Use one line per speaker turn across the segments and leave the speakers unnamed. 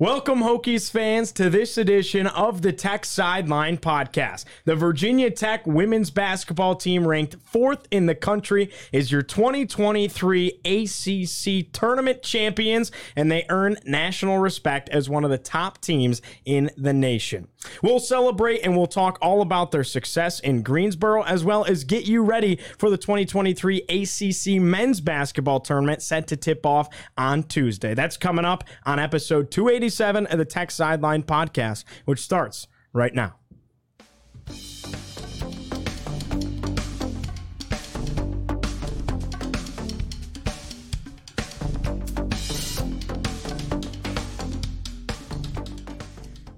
Welcome, Hokies fans, to this edition of the Tech Sideline Podcast. The Virginia Tech women's basketball team, ranked fourth in the country, is your 2023 ACC tournament champions, and they earn national respect as one of the top teams in the nation. We'll celebrate and we'll talk all about their success in Greensboro, as well as get you ready for the 2023 ACC men's basketball tournament set to tip off on Tuesday. That's coming up on episode 280. 87 of the Tech Sideline podcast, which starts right now.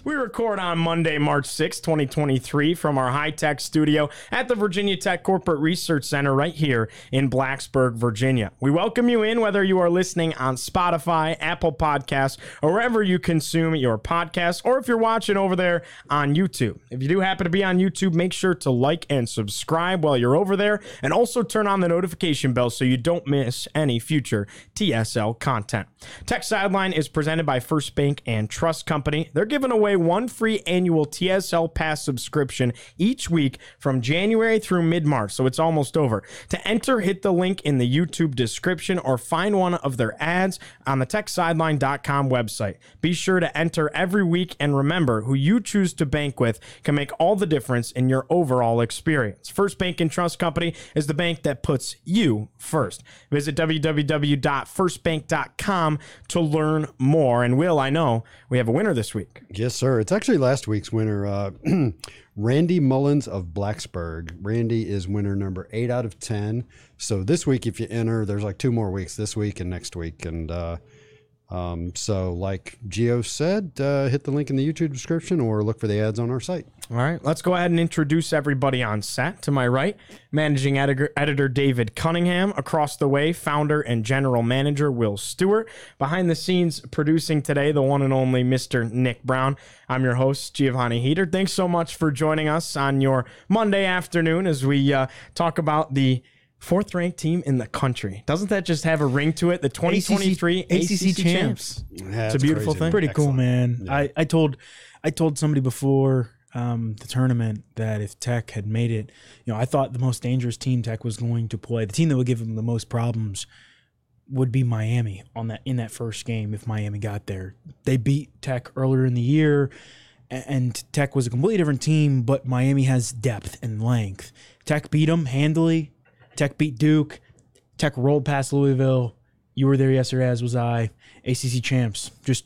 We record on Monday, March 6, 2023, from our high tech studio at the Virginia Tech Corporate Research Center right here in Blacksburg, Virginia. We welcome you in whether you are listening on Spotify, Apple Podcasts, or wherever you consume your podcasts, or if you're watching over there on YouTube. If you do happen to be on YouTube, make sure to like and subscribe while you're over there, and also turn on the notification bell so you don't miss any future TSL content. Tech Sideline is presented by First Bank and Trust Company. They're giving away one free annual TSL Pass subscription each week from January through mid March, so it's almost over. To enter, hit the link in the YouTube description or find one of their ads on the techsideline.com website. Be sure to enter every week and remember who you choose to bank with can make all the difference in your overall experience. First Bank and Trust Company is the bank that puts you first. Visit www.firstbank.com to learn more. And Will, I know we have a winner this week.
Yes, sir sir. It's actually last week's winner, uh, Randy Mullins of Blacksburg. Randy is winner number eight out of 10. So this week, if you enter, there's like two more weeks this week and next week. And uh, um, so, like Gio said, uh, hit the link in the YouTube description or look for the ads on our site.
All right, let's go ahead and introduce everybody on set. To my right, managing editor, editor David Cunningham. Across the way, founder and general manager Will Stewart. Behind the scenes, producing today, the one and only Mr. Nick Brown. I'm your host, Giovanni Heater. Thanks so much for joining us on your Monday afternoon as we uh, talk about the fourth ranked team in the country. Doesn't that just have a ring to it? The 2023 ACC, ACC, ACC champs.
Yeah,
it's a beautiful
crazy.
thing.
Pretty cool, man.
Yeah.
I, I told I told somebody before um, the tournament that if Tech had made it, you know, I thought the most dangerous team Tech was going to play, the team that would give them the most problems, would be Miami on that in that first game if Miami got there. They beat Tech earlier in the year, and Tech was a completely different team, but Miami has depth and length. Tech beat them handily. Tech beat Duke. Tech rolled past Louisville. You were there yesterday, as was I. ACC champs. Just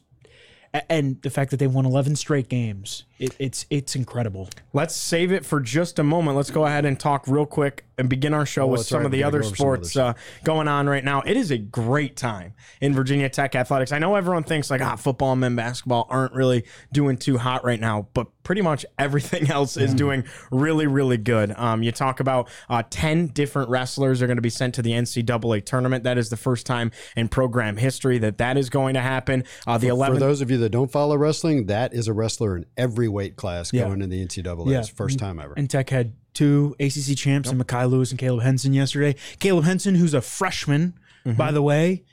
and the fact that they won 11 straight games, it, it's it's incredible.
Let's save it for just a moment. Let's go ahead and talk real quick and begin our show
Oh,
with some
right.
of the other
go over some other
sports uh, going on right now. It is a great time in Virginia Tech athletics. I know everyone thinks like ah, football and men basketball aren't really doing too hot right now, but pretty much everything else is doing really, really good. Um, you talk about uh, ten different wrestlers are going to be sent to the NCAA tournament. That is the first time in program history that that is going to happen. Uh, the
For
11th
those of you that don't follow wrestling, that is a wrestler in every weight class
Yeah.
going to the NCAA.
Yeah.
It's first time ever.
And Tech had two ACC champs, and Mekhi Lewis and Caleb Henson yesterday. Caleb Henson, who's a freshman, mm-hmm. by the way,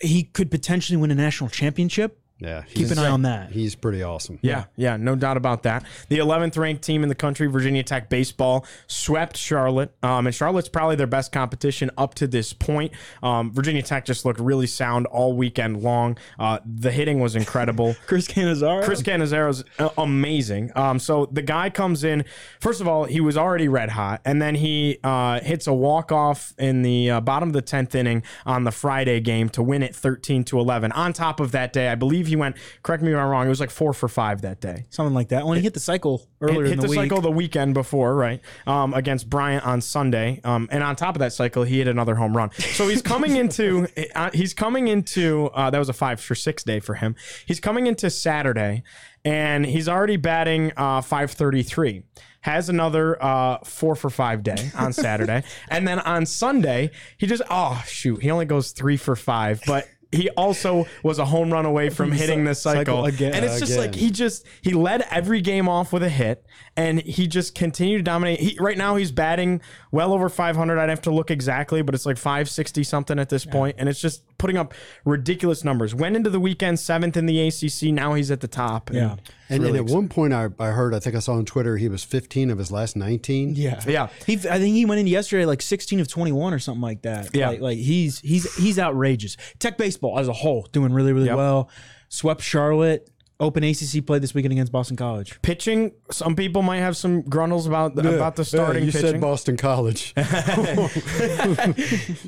he could potentially win a national championship.
Yeah,
Keep an eye on that.
He's pretty awesome.
Yeah, yeah, no doubt about that. The 11th ranked team in the country, Virginia Tech baseball, swept Charlotte, um, and Charlotte's probably their best competition up to this point. Um, Virginia Tech just looked really sound all weekend long. Uh, the hitting was incredible.
Chris Cannizzaro.
Chris Cannizzaro's uh, amazing. Um, so the guy comes in. First of all, he was already red hot, and then he uh, hits a walk off in the uh, bottom of the tenth inning on the Friday game to win it thirteen to eleven. On top of that day, I believe he went. Correct me if I'm wrong. It was like four for five that day.
something like that. When he hit the cycle earlier
hit
in
the,
the, week,
cycle the weekend before, right? Um, against Bryant on Sunday, um, and on top of that cycle, he hit another home run. So he's coming into uh, he's coming into uh, that was a five for six day for him. He's coming into Saturday, and he's already batting uh, five thirty three. Has another uh, four for five day on Saturday, and then on Sunday he just oh shoot he only goes three for five, but. He also was a home run away from hitting the cycle,
cycle again.
and it's just
Again.
like he just he led every game off with a hit and he just continued to dominate he, right now he's batting well over 500 i'd have to look exactly but it's like 560 something at this point, and it's just putting up ridiculous numbers went into the weekend seventh in the acc now he's at the top and
Yeah.
And,
really
and at one point, I, I heard, I think I saw on Twitter, he was 15 of his last 19.
yeah,
Yeah.
He, I think he went in yesterday like 16 of 21 or something like that.
Yeah.
like, like he's he's he's outrageous. Tech baseball as a whole doing really really
Yep.
well. Swept Charlotte. Open ACC play this weekend against Boston College.
pitching some people might have some grundles about about the starting
you
pitching
said Boston College.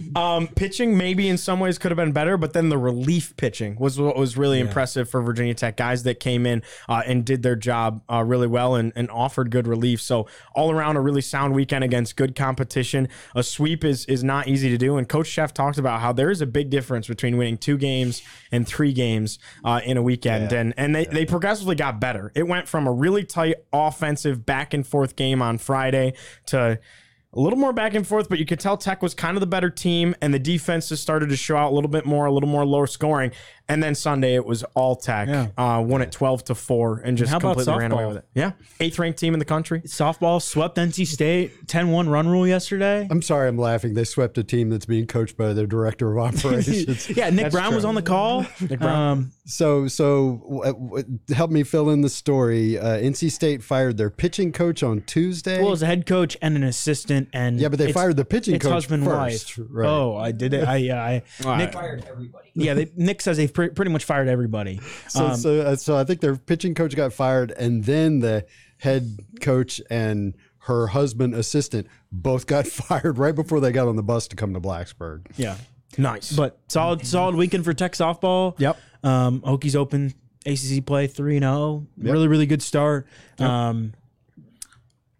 Um, pitching maybe in some ways could have been better, but then the relief pitching was what was really impressive for Virginia Tech guys that came in uh, and did their job uh, really well and, and offered good relief. So all around a really sound weekend against good competition. A sweep is is not easy to do, and Coach Szefc talked about how there is a big difference between winning two games and three games uh, in a weekend, and and they they progressively got better. It went from a really tight offensive back and forth game on Friday to a little more back and forth, but you could tell Tech was kind of the better team, and the defense just started to show out a little bit more, a little more lower scoring. And then Sunday it was all Tech,
Yeah.
uh, won it twelve to four, and just
how about
completely ran away
softball?
with it. Yeah, eighth ranked team in the country.
Softball swept NC State 10-1 run rule yesterday.
I'm sorry, I'm laughing. They swept a team that's being coached by their director of operations.
yeah, Nick Brown was on the call. Um,
So, so w- w- help me fill in the story. Uh, NC State fired their pitching coach on Tuesday.
well, as a head coach and an assistant, and
yeah, but they
it's-
fired the pitching
it's
coach
husband
first.
wife.
Right.
Oh, I did it. I yeah, I Nick
fired everybody.
yeah. They, Nick says they've pre- pretty much fired everybody.
So,
Um,
so, uh, so I think their pitching coach got fired, and then the head coach and her husband assistant both got fired right before they got on the bus to come to Blacksburg.
yeah,
Nice,
but solid solid weekend for Tech softball.
Yep.
Um, Hokies open ACC play three and zero. Really really good start. Um,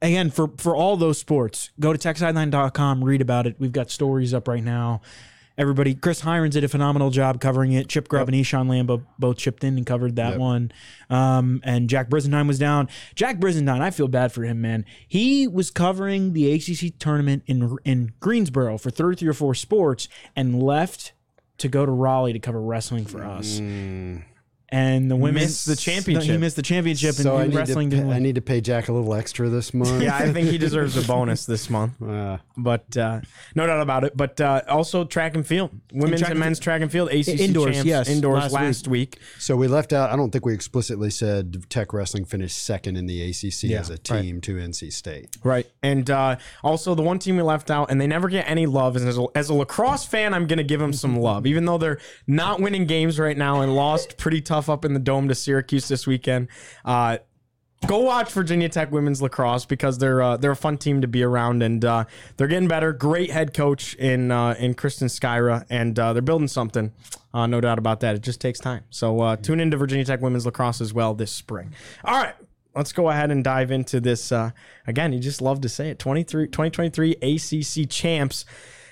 again for for all those sports, go to techsideline.com, read about it. We've got stories up right now. Everybody, Chris Hirons did a phenomenal job covering it. Chip Grubb and Eshawn Lambo both chipped in and covered that
Yep.
one. Um, and Jack Brisendine was down. Jack Brisendine, I feel bad for him, man. He was covering the ACC tournament in in Greensboro for 33 or 4 sports and left to go to Raleigh to cover wrestling for us. And the women
Missed the championship.
He missed the championship
So I
and
need,
wrestling
to
didn't
pay, I
win.
need to pay Jack a little extra this month.
yeah, I think he deserves a bonus this month.
Uh,
But uh, no doubt about it. But uh, also track and field, women's
track
and
and
men's track and field, ACC
Indoors,
champs,
yes,
indoors
last
last, week.
so we left out. I don't think we explicitly said Tech Wrestling finished second in the ACC as a team to NC State.
Right. And uh, also, the one team we left out, and they never get any love. And as a, as a lacrosse fan, I'm going to give them some love, even though they're not winning games right now and lost pretty tough up in the dome to Syracuse this weekend. Uh, go watch Virginia Tech women's lacrosse because they're uh, they're a fun team to be around and uh, they're getting better. Great head coach in uh, in Kristen Skyra, and uh, they're building something. Uh, no doubt about that. It just takes time. So uh, tune into Virginia Tech women's lacrosse as well this spring. All right. Let's go ahead and dive into this. Again, you just love to say it 23, 2023 ACC champs.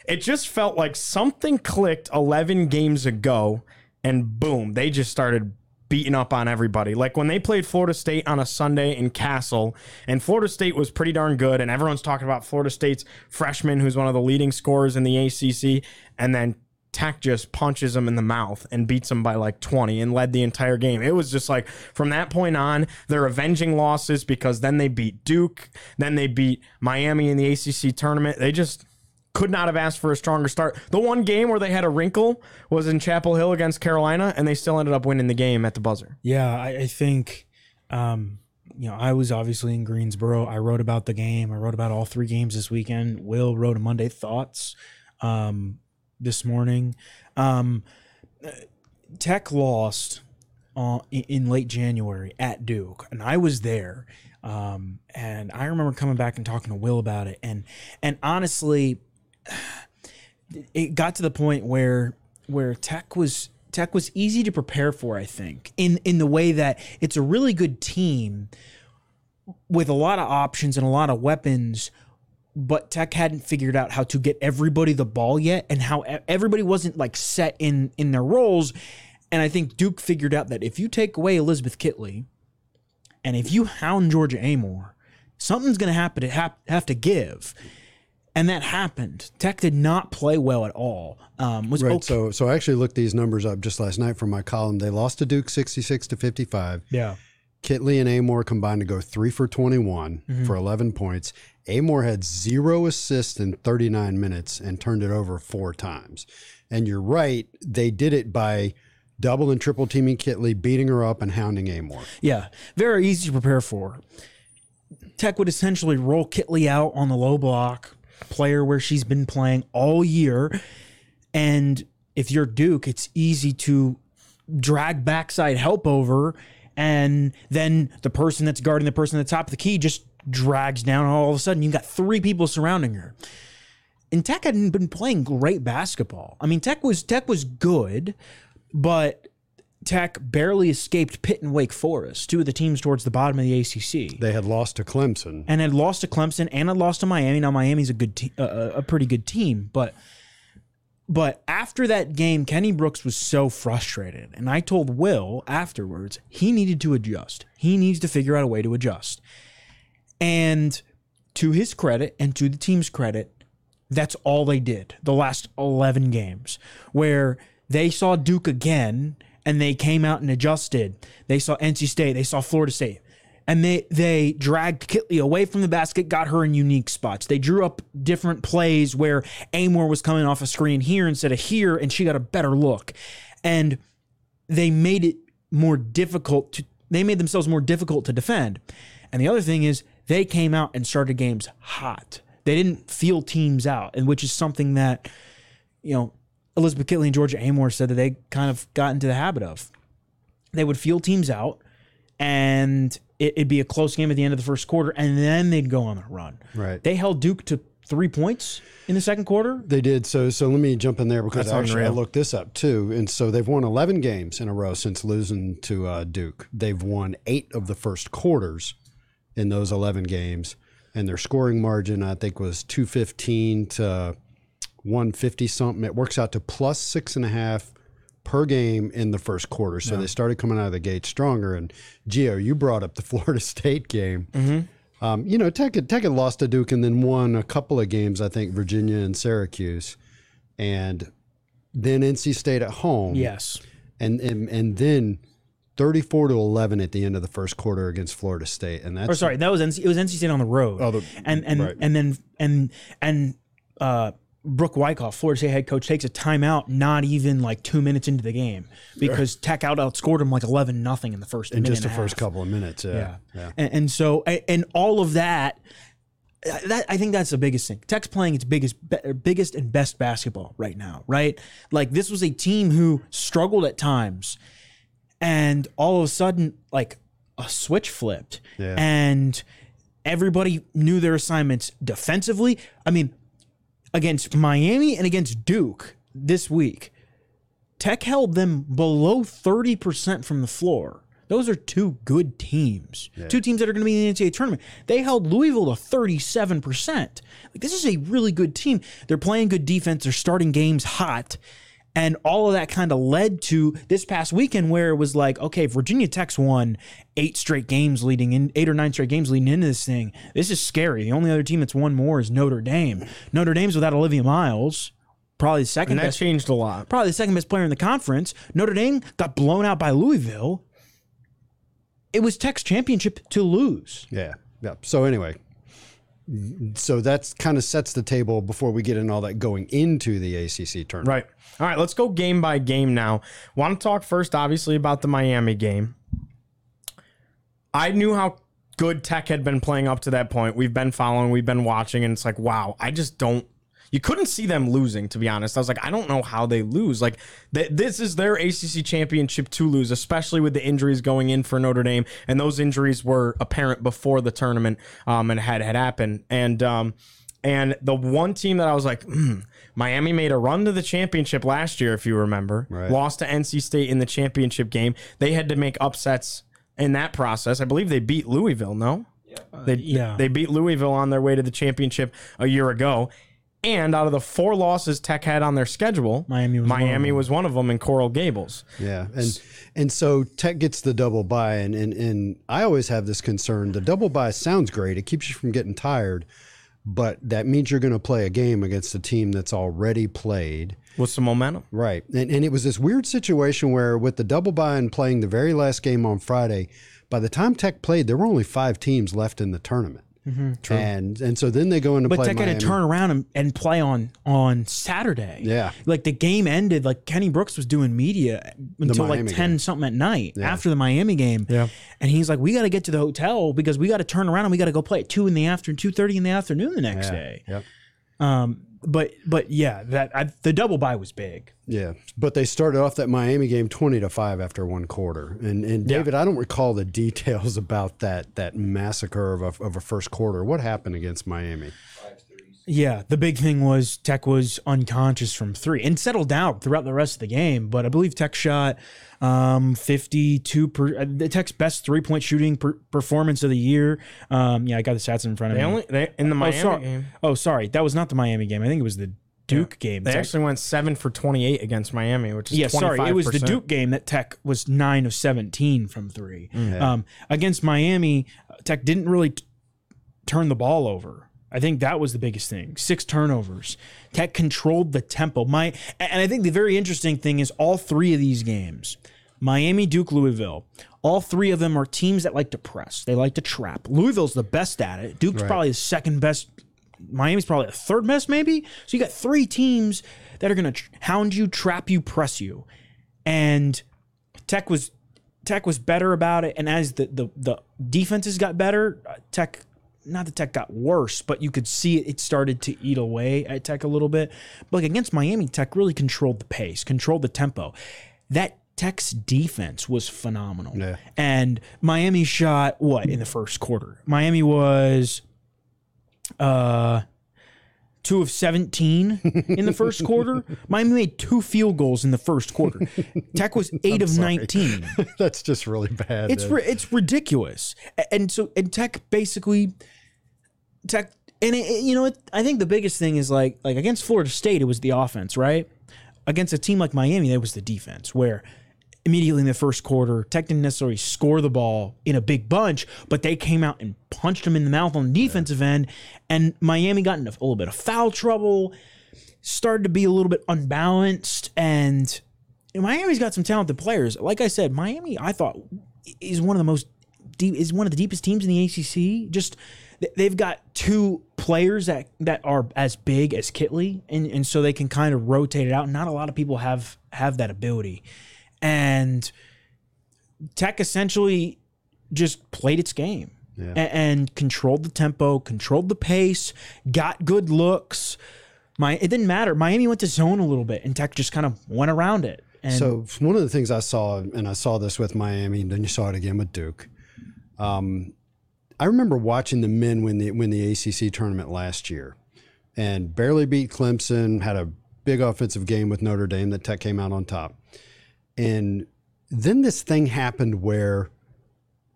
It just felt like something clicked 11 games ago, and boom, they just started beating up on everybody. Like when they played Florida State on a Sunday in Cassell, and Florida State was pretty darn good, and everyone's talking about Florida State's freshman, who's one of the leading scorers in the ACC, and then Tech just punches them in the mouth and beats them by like 20 and led the entire game. It was just like from that point on, they're avenging losses because then they beat Duke, then they beat Miami in the ACC tournament. They just could not have asked for a stronger start. The one game where they had a wrinkle was in Chapel Hill against Carolina, and they still ended up winning the game at the buzzer.
Yeah, I, I think, um, you know, I was obviously in Greensboro. I wrote about the game. I wrote about all three games this weekend. Will wrote a Monday Thoughts um, this morning. Um, Tech lost uh, in, late January at Duke, and I was there. Um, and I remember coming back and talking to Will about it, and and honestly, it got to the point where where Tech was Tech was easy to prepare for, I think, in in the way that it's a really good team with a lot of options and a lot of weapons, but Tech hadn't figured out how to get everybody the ball yet and how everybody wasn't like set in in their roles. And I think Duke figured out that if you take away Elizabeth Kitley and if you hound Georgia Amoore, something's going to happen to have to give. And that happened. Tech did not play well at all. Um, was
Right.
okay.
So, so I actually looked these numbers up just last night from my column. They lost to Duke 66 to 55.
yeah.
Kitley and Amoore combined to go three for 21
Mm-hmm.
for 11 points. Amoore had zero assists in 39 minutes and turned it over four times. And you're right, they did it by double and triple teaming Kitley, beating her up, and hounding Amoore.
Yeah, very easy to prepare for. Tech would essentially roll Kitley out on the low block, player where she's been playing all year. And if you're Duke, it's easy to drag backside help over, and then the person that's guarding the person at the top of the key just drags down. All of a sudden, you've got three people surrounding her. And Tech hadn't been playing great basketball. I mean, Tech was Tech was good, but Tech barely escaped Pitt and Wake Forest, two of the teams towards the bottom of the ACC,
They had lost to Clemson.
and had lost to Clemson and had lost to Miami. Now Miami's a good, te- uh, a pretty good team, but but after that game, Kenny Brooks was so frustrated, and I told Will afterwards he needed to adjust. He needs to figure out a way to adjust. And to his credit and to the team's credit, that's all they did the last 11 games, where they saw Duke again and they came out and adjusted. They saw NC State, they saw Florida State. And they they dragged Kitley away from the basket, got her in unique spots. They drew up different plays where Amoore was coming off a screen here instead of here, and she got a better look. And they made it more difficult to they made themselves more difficult to defend. And the other thing is they came out and started games hot. They didn't feel teams out, and which is something that, you know, Elizabeth Kitley and Georgia Amoore said that they kind of got into the habit of. They would feel teams out, and it, it'd be a close game at the end of the first quarter, and then they'd go on a run.
Right.
They held Duke to three points in the second quarter.
They did. So so let me jump in there because
That's
actually I looked this up too. And so they've won 11 games in a row since losing to uh, Duke. They've won eight of the first quarters in those 11 games. And their scoring margin, I think, was 215 to 150 something. It works out to plus six and a half per game in the first quarter. So they started coming out of the gate stronger. And Gio, you brought up the Florida State game. Um, you know, Tech had, Tech had lost to Duke and then won a couple of games, I think, Virginia and Syracuse. And then NC State at home.
Yes.
And, and, and then 34 to 11 at the end of the first quarter against Florida State. And that's
Or sorry, that was NC, it was NC State on the road.
Oh, the-
and and
right.
and then and and uh, Brooke Wyckoff, Florida State head coach, takes a timeout not even like two minutes into the game because Tech out outscored him like eleven nothing in the first
in just the first
half.
couple of minutes. Yeah.
Yeah.
yeah.
And, and so and all of that. uh, That I think that's the biggest thing. Tech's playing its biggest, be- biggest and best basketball right now, right? Like this was a team who struggled at times, and all of a sudden, like a switch flipped,
Yeah.
and everybody knew their assignments defensively. I mean, against Miami and against Duke this week, Tech held them below 30% from the floor. Those are two good teams. Two teams that are going to be in the NCAA tournament. They held Louisville to 37%. Like this is a really good team. They're playing good defense. They're starting games hot. And all of that kind of led to this past weekend where it was like, okay, Virginia Tech's won eight straight games leading in eight or nine straight games leading into this thing. This is scary. The only other team that's won more is Notre Dame. Notre Dame's without Olivia Miles, probably the second
And that
best
changed a lot.
probably the second best player in the conference. Notre Dame got blown out by Louisville. It was Tech's championship to lose.
Yeah. Yeah. So anyway, so that's kind of sets the table before we get in all that going into the ACC tournament.
Right. All right, let's go game by game now. Want to talk first, obviously, about the Miami game. I knew how good Tech had been playing up to that point. We've been following, we've been watching, and it's like, wow, I just don't. You couldn't see them losing, to be honest. I was like, I don't know how they lose. Like, th- this is their ACC championship to lose, especially with the injuries going in for Notre Dame. And those injuries were apparent before the tournament um, and had had happened. And um, And the one team that I was like, hmm, Miami made a run to the championship last year, if you remember,
Right.
lost to NC State in the championship game. They had to make upsets in that process. I believe they beat Louisville, no? They,
yeah.
they beat Louisville on their way to the championship a year ago. And out of the four losses Tech had on their schedule,
Miami was one of
Miami
them.
was one of them in Coral Gables.
Yeah, and and so Tech gets the double bye, and, and and I always have this concern. The double bye sounds great; it keeps you from getting tired, but that means you're going to play a game against a team that's already played.
with some momentum.
Right, and and it was this weird situation where with the double bye and playing the very last game on Friday, by the time Tech played, there were only five teams left in the tournament. True. And and so then they go into
But
play
Tech had
Miami.
to turn around and, and play on on Saturday.
Yeah.
like the game ended. Like Kenny Brooks was doing media until like ten
game.
something at night after the Miami game.
Yeah.
and he's like, "We got to get to the hotel because we got to turn around and we got to go play at two in the afternoon, two thirty in the afternoon the next
Yeah,
day."
Yep.
Um, but but yeah, that I, the double bye was big.
Yeah, but they started off that Miami game twenty to five after one quarter, and and
Yeah.
David, I don't recall the details about that that massacre of a, of a first quarter. What happened against Miami?
Yeah, the big thing was Tech was unconscious from three and settled down throughout the rest of the game. But I believe Tech shot um, 52 per uh, the Tech's best three point shooting per, performance of the year. Um, yeah, I got the stats in front of
They
me.
only they in the
oh,
Miami
sorry.
game.
oh, sorry, that was not the Miami game. I think it was the Duke game.
They
Tech-
actually went seven for twenty eight against Miami, which is
yeah, sorry, it was the Duke game that Tech was nine of 17 from three.
Mm,
Um, against Miami, Tech didn't really t- turn the ball over. I think that was the biggest thing. Six turnovers. Tech controlled the tempo. My and I think the very interesting thing is all three of these games, Miami, Duke, Louisville, all three of them are teams that like to press. They like to trap. Louisville's the best at it. Duke's probably the second best. Miami's probably the third best, maybe. So you got three teams that are going to tr- hound you, trap you, press you, and Tech was Tech was better about it. And as the the, the defenses got better, uh, Tech not that Tech got worse, but you could see it, it started to eat away at Tech a little bit. But like against Miami, Tech really controlled the pace, controlled the tempo. That Tech's defense was phenomenal.
Yeah.
And Miami shot what in the first quarter? Miami was uh two of 17 in the first quarter. Miami made two field goals in the first quarter. Tech was 8 of 19.
That's just really bad.
It's it's ridiculous. And so and Tech basically Tech and it, it- you know it, I think the biggest thing is like like against Florida State it was the offense, right? Against a team like Miami, that was the defense where immediately in the first quarter, Tech didn't necessarily score the ball in a big bunch, but they came out and punched them in the mouth on the defensive end, and Miami got into a little bit of foul trouble, started to be a little bit unbalanced, and Miami's got some talented players. Like I said, Miami, I thought is one of the most deep is one of the deepest teams in the ACC. Just they've got two players that that are as big as Kitley, and and so they can kind of rotate it out. Not a lot of people have have that ability, and Tech essentially just played its game. a- And, controlled the tempo, controlled the pace, got good looks. My it didn't matter. Miami went to zone a little bit, and Tech just kind of went around it. And
So one of the things I saw, and I saw this with Miami, and then you saw it again with Duke. Um, I remember watching the men win the win the ACC tournament last year, and barely beat Clemson. Had a big offensive game with Notre Dame that Tech came out on top, and then this thing happened where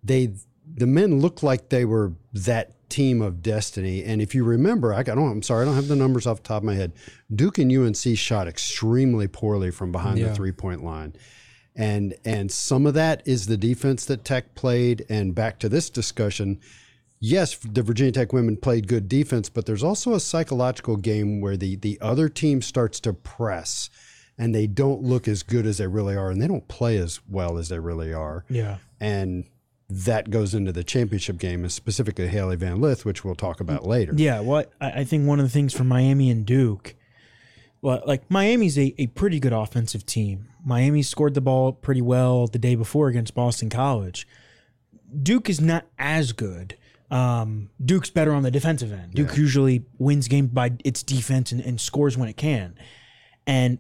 they the men looked like they were that team of destiny. And if you remember, I, don't. Oh, I'm sorry, I don't have the numbers off the top of my head. Duke and UNC shot extremely poorly from behind the three point line, and and some of that is the defense that Tech played. And back to this discussion. Yes, the Virginia Tech women played good defense, but there's also a psychological game where the the other team starts to press and they don't look as good as they really are and they don't play as well as they really are
yeah.
and that goes into the championship game, and specifically Hailey Van Lith, which we'll talk about later.
Yeah, well, I I think one of the things for Miami and Duke, well, like Miami's a, a pretty good offensive team. Miami scored the ball pretty well the day before against Boston College. Duke is not as good. Um, Duke's better on the defensive end. Duke usually wins games by its defense and, and scores when it can. And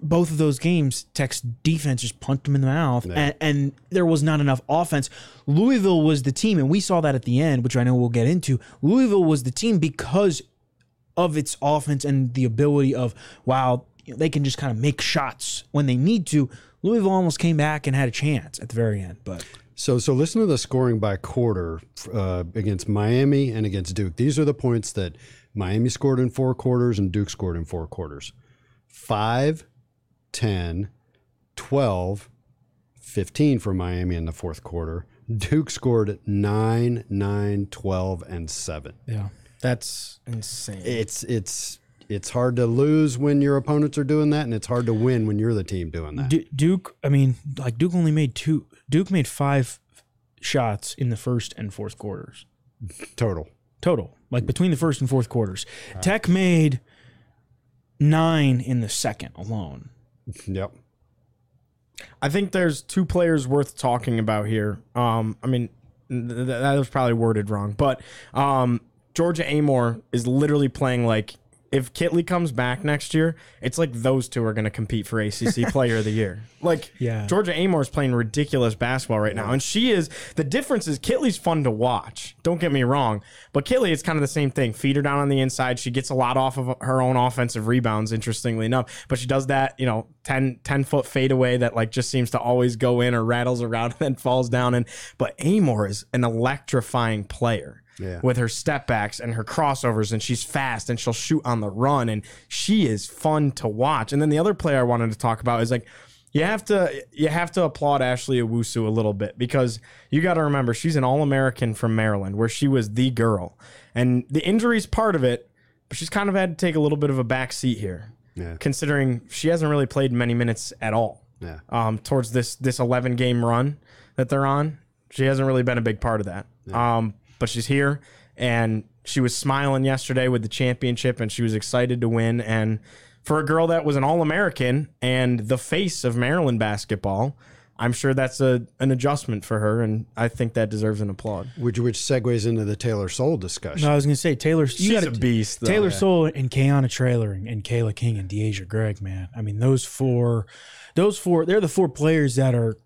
both of those games, Tech's defense just punched them in the mouth, and, and there was not enough offense. Louisville was the team, and we saw that at the end, which I know we'll get into. Louisville was the team because of its offense and the ability of wow, they can just kind of make shots when they need to. Louisville almost came back and had a chance at the very end, but
So, so listen to the scoring by quarter uh, against Miami and against Duke. These are the points that Miami scored in four quarters and Duke scored in four quarters 5, 10, 12, 15 for Miami in the fourth quarter. Duke scored 9, 9, 12, and 7.
yeah.
That's insane.
It's, it's, it's hard to lose when your opponents are doing that, and it's hard to win when you're the team doing that.
Du- Duke, I mean, like Duke only made two. Duke made five shots in the first and fourth quarters
Total.
total, like between the first and fourth quarters. Tech made nine in the second alone.
Yep.
I think there's two players worth talking about here. Um, I mean, th- th- that was probably worded wrong, but um, Georgia Amoore is literally playing like if Kitley comes back next year, it's like those two are going to compete for ACC Player of the Year. Like,
Yeah.
Georgia Amoore is playing ridiculous basketball right now, and she is. The difference is Kitley's fun to watch. Don't get me wrong, but Kitley is kind of the same thing. Feed her down on the inside. She gets a lot off of her own offensive rebounds. Interestingly enough, but she does that, you know, 10, 10 foot fadeaway that like just seems to always go in or rattles around and then falls down. And but Amoore is an electrifying player
Yeah.
with her step backs and her crossovers, and she's fast and she'll shoot on the run, and she is fun to watch. And then the other player I wanted to talk about is like you have to you have to applaud Ashley Owusu a little bit because you got to remember she's an All American from Maryland, where she was the girl, and the injury's part of it, but she's kind of had to take a little bit of a back seat here,
Yeah.
considering she hasn't really played many minutes at all
Yeah.
um, towards this this 11 game run that they're on. She hasn't really been a big part of that. Um, but she's here and she was smiling yesterday with the championship and she was excited to win. And for a girl that was an All American and the face of Maryland basketball, I'm sure that's a an adjustment for her, and I think that deserves an applaud.
Which which segues into the Taylor Soule discussion.
No, I was gonna say Taylor. You
She's
gotta,
a beast, though.
Taylor
Yeah.
Soule and Kayana Traylor and, and Kayla King and D'asia Gregg, man. I mean, those four, those four, they're the four players that are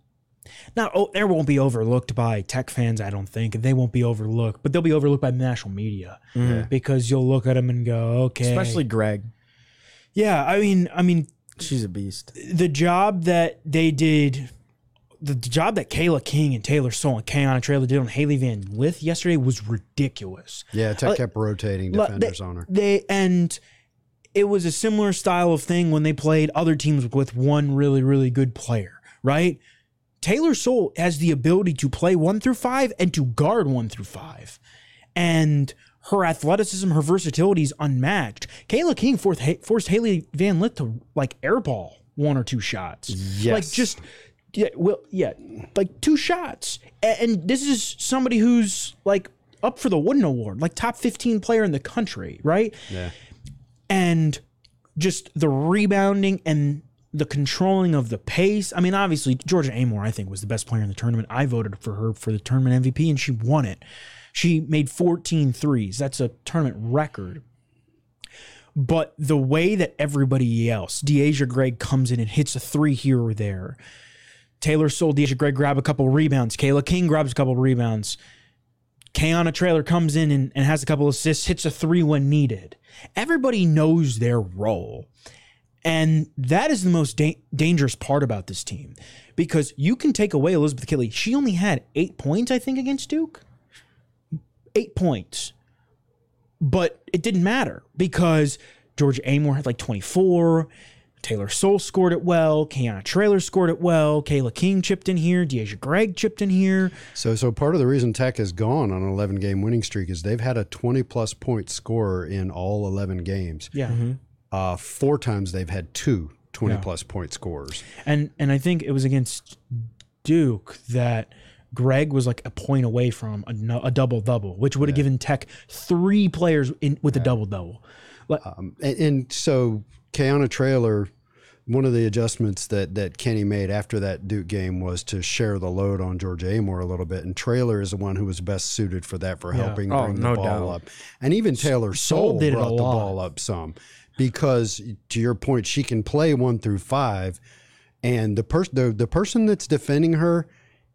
not. Oh, they won't be overlooked by Tech fans, I don't think. They won't be overlooked, but they'll be overlooked by the national media because you'll look at them and go, okay,
Especially Gregg.
yeah. I mean, I mean,
She's a beast.
the job that they did, the job that Kayla King and Taylor Soule and Kayana Traylor did on Hailey Van Lith yesterday was ridiculous.
yeah, Tech kept rotating defenders
they,
on her.
They and it was a similar style of thing when they played other teams with one really really good player, right? Taylor Soule has the ability to play one through five and to guard one through five, and her athleticism, her versatility is unmatched. Kayla King forced, forced Hailey Van Lith to like airball one or two shots,
Yes.
like just yeah, well, yeah, like two shots, and this is somebody who's like up for the Wooden Award, like top fifteen player in the country, right?
Yeah.
and just the rebounding and the controlling of the pace. I mean, obviously, Georgia Amoore, I think, was the best player in the tournament. I voted for her for the tournament MVP, and she won it. She made 14 threes. That's a tournament record. But the way that everybody else, D'asia Gregg comes in and hits a three here or there. Taylor Soule, D'asia Gregg grab a couple rebounds. Kayla King grabs a couple rebounds. Kayana Traylor comes in and, and has a couple assists, hits a three when needed. Everybody knows their role. And that is the most da- dangerous part about this team because you can take away Elizabeth Kitley. She only had eight points, I think, against Duke. Eight points. But it didn't matter because Georgia Amoore had like 24. Taylor Soule scored it well. Kayana Traylor scored it well. Kayla King chipped in here. D'asia Gregg chipped in here.
So, so part of the reason Tech has gone on an 11 game winning streak is they've had a 20 plus point scorer in all 11 games.
Yeah. Mm-hmm.
Uh, four times they've had two 20
Yeah.
plus point scores.
And and I think it was against Duke that Gregg was like a point away from a, a double double, which would have given Tech three players in with a double double. Like
Um, and, and so Kayana Traylor, one of the adjustments that that Kenny made after that Duke game was to share the load on Georgia Amoore a little bit, and Traylor is the one who was best suited for that for helping
Oh,
bring
no
the ball
doubt.
up, and even Taylor
Soule
Soule
did
brought the ball up some because to your point, she can play one through five, and the person the, the person that's defending her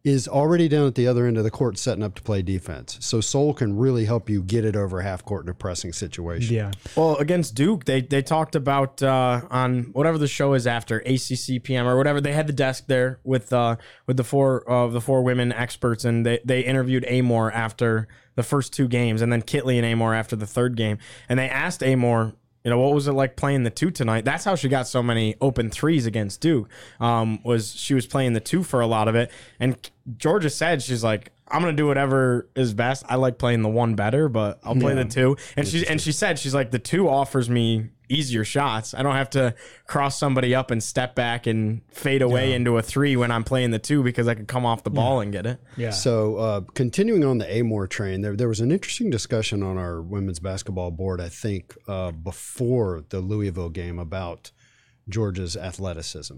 is already down at the other end of the court setting up to play defense. So Soule can really help you get it over half court in a pressing situation.
Yeah.
Well, against Duke, they they talked about uh, on whatever the show is after ACC PM or whatever. They had the desk there with uh, with the four of the four women experts, and they they interviewed Amoore after the first two games, and then Kitley and Amoore after the third game, and they asked Amoore. You know what was it like playing the two tonight? That's how she got so many open threes against Duke. Um, was she was playing the two for a lot of it, and Georgia said she's like, I'm gonna do whatever is best. I like playing the one better, but I'll play the two. And she and she said she's like the two offers me easier shots. I don't have to cross somebody up and step back and fade away into a three when I'm playing the two because I can come off the ball and get it.
Yeah.
So, uh, continuing on the Amoore train, there, there was an interesting discussion on our women's basketball board, I think, uh, before the Louisville game about Georgia's athleticism.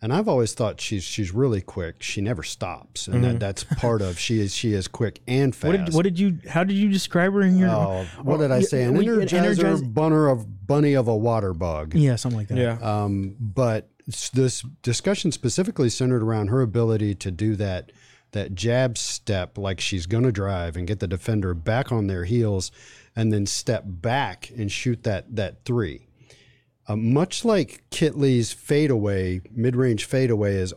And I've always thought she's she's really quick. She never stops, and that, that's part of she is she is quick and fast.
What did, what did you? How did you describe her in your?
Oh, what did I say? An
we-
energizer,
energize-
bunner of bunny of a water bug.
Yeah, something like that.
Yeah.
Um, but this discussion specifically centered around her ability to do that that jab step like she's going to drive and get the defender back on their heels and then step back and shoot that that three. Uh, much like Kitley's fadeaway, mid-range fadeaway is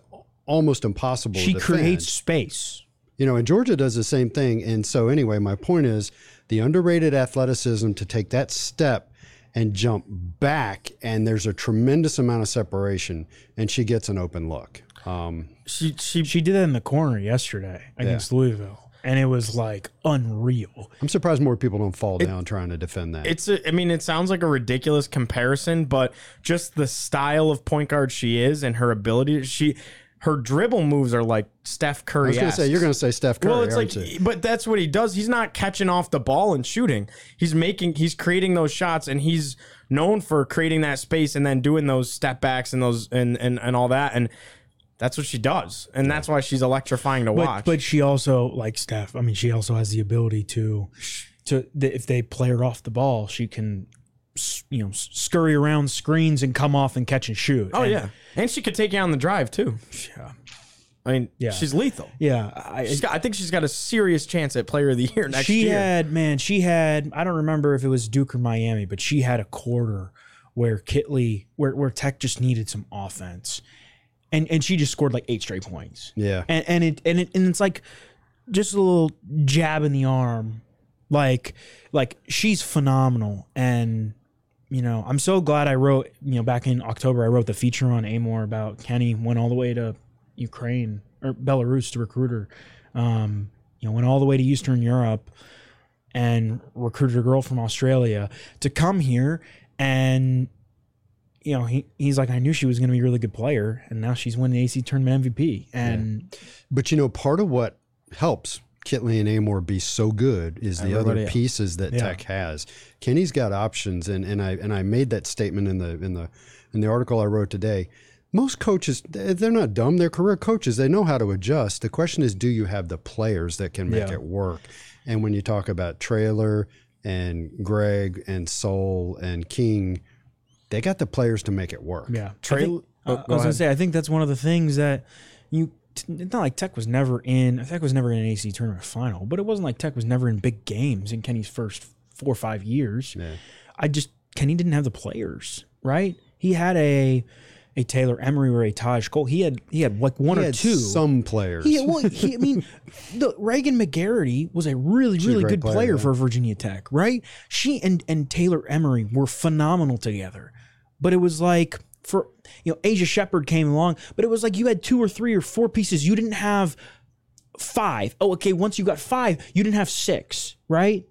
almost impossible
She
to
creates space.
You know, and Georgia does the same thing. And so, anyway, my point is the underrated athleticism to take that step and jump back, and there's a tremendous amount of separation, and she gets an open look. Um,
She she
She did that in the corner yesterday against Louisville, and it was like unreal.
I'm surprised more people don't fall down trying to defend that.
It's a, I mean, it sounds like a ridiculous comparison, but just the style of point guard she is and her ability, she her dribble moves are like Steph Curry.
I was going to say, you're going to say Steph Curry,
well, it's
aren't
like,
you?
but that's what he does. He's not catching off the ball and shooting. He's making, he's creating those shots, and he's known for creating that space and then doing those step backs and those and and, and all that. And that's what she does, and that's why she's electrifying to watch.
but she also like Steph. I mean, she also has the ability to to if they play her off the ball, she can you know scurry around screens and come off and catch and shoot.
oh
And-
yeah, and she could take you on the drive too.
yeah,
I mean,
Yeah.
she's lethal.
yeah. I,
got, I think she's got a serious chance at Player of the Year next
she
year.
had man she had i don't remember if it was duke or miami but she had a quarter where kitley where, where tech just needed some offense and and she just scored like eight straight points.
Yeah.
and and it and it and it's like just a little jab in the arm. Like like she's phenomenal. And you know i'm so glad i wrote you know back in october i wrote the feature on amoore about kenny went all the way to ukraine or belarus to recruit her. Um you know went all the way to eastern europe and recruited a girl from australia to come here and you know he, he's like i knew she was going to be a really good player and now she's winning the ac tournament mvp and
But you know, part of what helps Kitley and Amoore be so good is the
Everybody
other
else.
pieces that
Yeah.
Tech has. Kenny's got options, and, and I and I made that statement in the in the in the article I wrote today. Most coaches, they're not dumb. They're career coaches. They know how to adjust. The question is, do you have the players that can make
Yeah.
it work? And when you talk about Traylor and Gregg and Soule and King, they got the players to make it work.
Yeah,
Trey-
I, think-
oh,
uh, I was gonna say I think that's one of the things that you. It's not like Tech was never in. Tech was never in an AC tournament final, but it wasn't like Tech was never in big games in Kenny's first four or five years.
Yeah.
I just Kenny didn't have the players, right? He had a a Taylor Emery or a Taj Cole. He had he had like one
He
or
had
two.
some players.
He, well, he, I mean, the Regan Magarity was a really,
a
really
great
good
player,
player, for Virginia Tech, right? She and and Taylor Emery were phenomenal together, but it was like for you know Aisha Sheppard came along, but it was like you had two or three or four pieces. You didn't have five. Oh, okay. Once you got five, you didn't have six, right?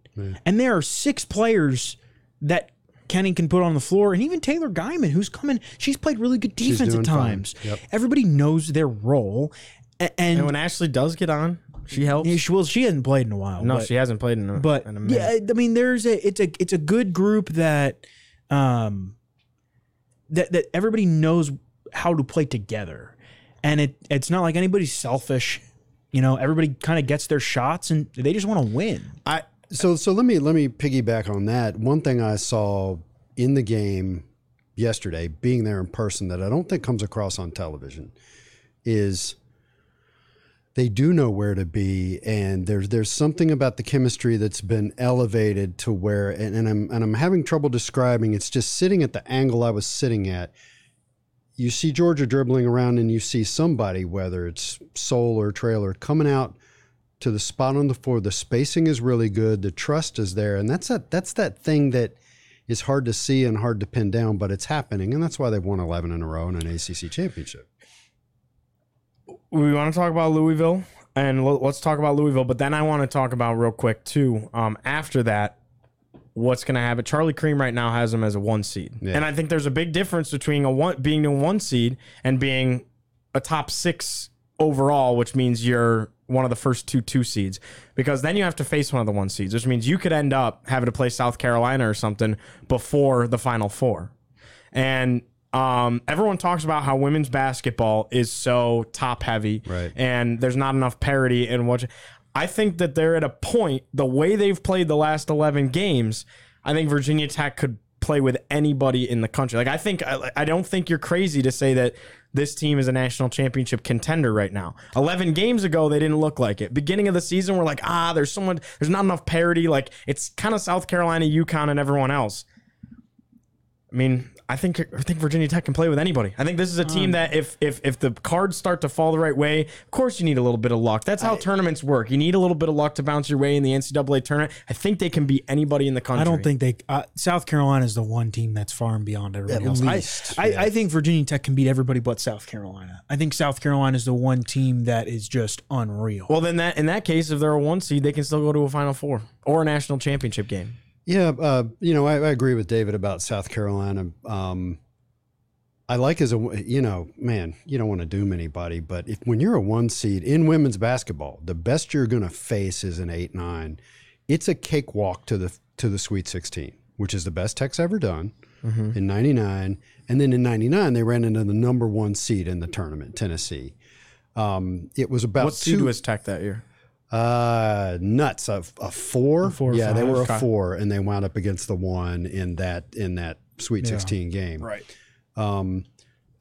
And there are six players that. Kenny can put on the floor, and even Taylor Geiman, who's coming, she's played really good defense at times.
Yep.
Everybody knows their role, and,
and when Ashley does get on, she helps.
yeah, she, well, she hasn't played in a while.
no,
but,
she hasn't played in a,
But
in a minute.
yeah, I mean, there's a it's a it's a good group that um that that everybody knows how to play together, and it it's not like anybody's selfish. You know, everybody kind of gets their shots, and they just want to win.
I
So so let me let me piggyback on that. One thing I saw in the game yesterday, being there in person, that I don't think comes across on television, is they do know where to be, and there's there's something about the chemistry that's been elevated to where, and, and I'm and I'm having trouble describing. It's just sitting at the angle I was sitting at. You see Georgia dribbling around, and you see somebody, whether it's Soule or Traylor, coming out to the spot on the floor. The spacing is really good. The trust is there, and that's that. That's that thing that is hard to see and hard to pin down, but it's happening, and that's why they've won 11 in a row in an ACC championship.
we want to talk about Louisville, and let's talk about Louisville. But then I want to talk about real quick too. Um, after that, what's going to happen? Charlie Creme right now has them as a one seed,
Yeah.
and I think there's a big difference between a one being a one seed and being a top six overall, which means you're one of the first two two seeds. Because then you have to face one of the one seeds, which means you could end up having to play South Carolina or something before the Final Four. And um, everyone talks about how women's basketball is so top heavy,
Right.
And there's not enough parity in what. I think that they're at a point. The way they've played the last eleven games, I think Virginia Tech could play with anybody in the country. Like I think I, I don't think you're crazy to say that this team is a national championship contender right now. 11 games ago they didn't look like it. Beginning of the season we're like, "Ah, there's someone there's not enough parity like it's kind of South Carolina, UConn and everyone else." I mean, I think I think Virginia Tech can play with anybody. I think this is a team that if if if the cards start to fall the right way, of course you need a little bit of luck. That's how tournaments work. You need a little bit of luck to bounce your way in the NCAA tournament. I think they can beat anybody in the country.
I don't think they. Uh, South Carolina is the one team that's far and beyond everybody
At
else.
least,
I,
yeah.
I, I think Virginia Tech can beat everybody but South Carolina. I think South Carolina is the one team that is just unreal.
Well, then that in that case, if they're a one seed, they can still go to a Final Four or a national championship game.
Yeah, uh, you know, I, I agree with David about South Carolina. Um, I like as a you know, man, you don't want to doom anybody, but if when you're a one seed in women's basketball, the best you're going to face is an eight nine. It's a cakewalk to the to the Sweet Sixteen, which is the best Tech's ever done in '99, and then in '99 they ran into the number one seed in the tournament, Tennessee. Um, it was about
What seed
two,
was Tech that year?
Uh, nuts. A, a four.
four or
yeah, they were a four, and they wound up against the one in that in that Sweet Sixteen game.
Right.
Um,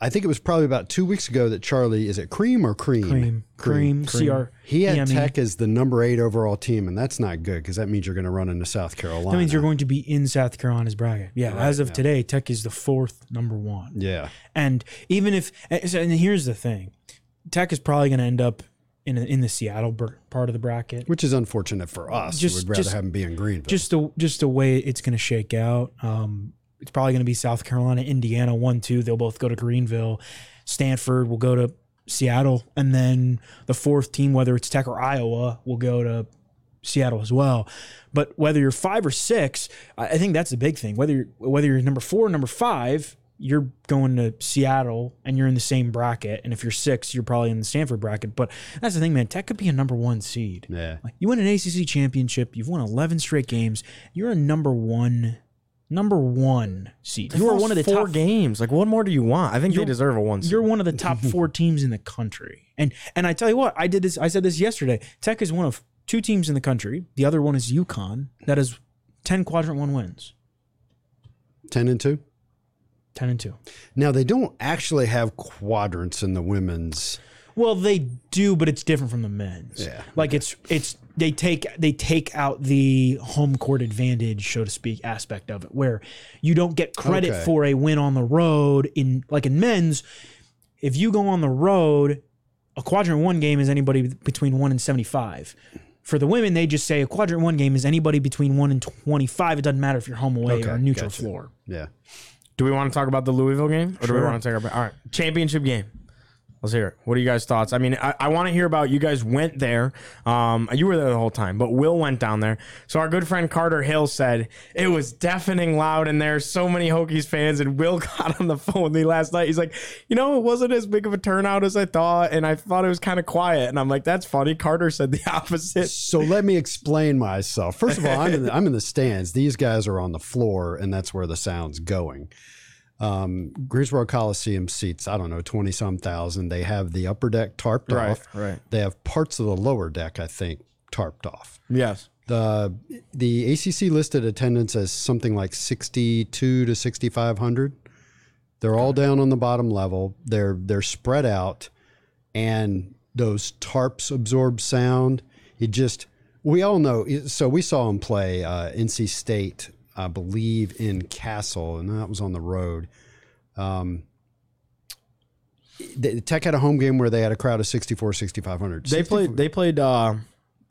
I think it was probably about two weeks ago that Charlie is it Cream or Cream?
cream, cream, CR.
He had
EME.
Tech as the number eight overall team, and that's not good because that means you're going to run into South Carolina.
That means you're going to be in South Carolina's bracket. Yeah, as of today, Tech is the fourth number one.
Yeah,
And even if, and here's the thing, Tech is probably going to end up in in the Seattle part of the bracket.
which is unfortunate for us.
Just-
We'd rather
just-
have them be in Greenville.
Just the just the way it's going to shake out. Um, it's probably going to be South Carolina, Indiana, one, two. They'll both go to Greenville. Stanford will go to Seattle, and then the fourth team, whether it's Tech or Iowa, will go to Seattle as well. But whether you're five or six, I I think that's the big thing. Whether you're, whether you're number four or number five, you're going to Seattle and you're in the same bracket. And if you're six, you're probably in the Stanford bracket. But that's the thing, man. Tech could be a number one seed.
yeah,
Like you win an ACC championship, you've won 11 straight games. You're a number one, number one seed. You are one of the
four
top
games. Like, what more do you want? I think they
You're-
deserve a one. seed.
You're one of the top four teams in the country. And and I tell you what, I did this. I said this yesterday. Tech is one of two teams in the country. The other one is UConn. That has 10 quadrant one wins.
ten and two.
10 and two.
Now they don't actually have quadrants in the women's.
Well, they do, but it's different from the men's.
Yeah.
Like it's it's they take they take out the home court advantage, so to speak, aspect of it, where you don't get credit
Okay.
for a win on the road in like in men's. If you go on the road, a quadrant one game is anybody between one and seventy five. For the women, they just say a quadrant one game is anybody between one and twenty five. It doesn't matter if you're home away
Okay,
or neutral
gotcha.
floor.
Yeah,
Do we want to talk about the Louisville game, or do we
Sure.
want to talk about all right championship game? Let's hear it. What are you guys' thoughts? I mean, I, I want to hear about you guys went there. Um, you were there the whole time, but Will went down there. So our good friend Carter Hill said it was deafening loud in there. So many Hokies fans, and Will got on the phone with me last night. He's like, you know, it wasn't as big of a turnout as I thought, and I thought it was kind of quiet. And I'm like, that's funny. Carter said the opposite.
So let me explain myself. First of all, I'm in the, I'm in the stands. These guys are on the floor, and that's where the sound's going. Um, Greensboro Coliseum seats, I don't know, 20 some thousand. They have the upper deck tarped
Right,
off.
right.
They have parts of the lower deck, I think, tarped off.
Yes.
The the ACC listed attendance as something like 62 to 6500. They're all down on the bottom level. They're they're spread out and those tarps absorb sound. It just we all know. So we saw him play uh, NC State, I believe, in Cassell, and that was on the road. Um, the, Tech had a home game where they had a crowd of 64, 6,500.
They played. They played. Uh,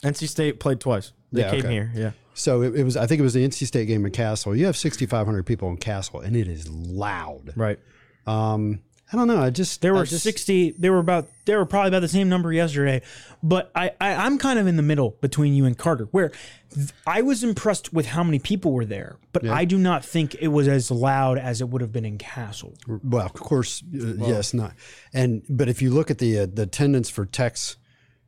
NC State played twice. They
Yeah,
came
okay.
here. Yeah.
So it, it was. I think it was the NC State game in Cassell. You have 6,500 people in Cassell, and it is loud.
Right.
Um, I don't know. I just
There were
just,
60. They were about. They were probably about the same number yesterday, but I, I I'm kind of in the middle between you and Carter, where th- I was impressed with how many people were there, but I do not think it was as loud as it would have been in Cassell.
Well, of course, uh, yes, not. And but if you look at the uh, the attendance for Tech's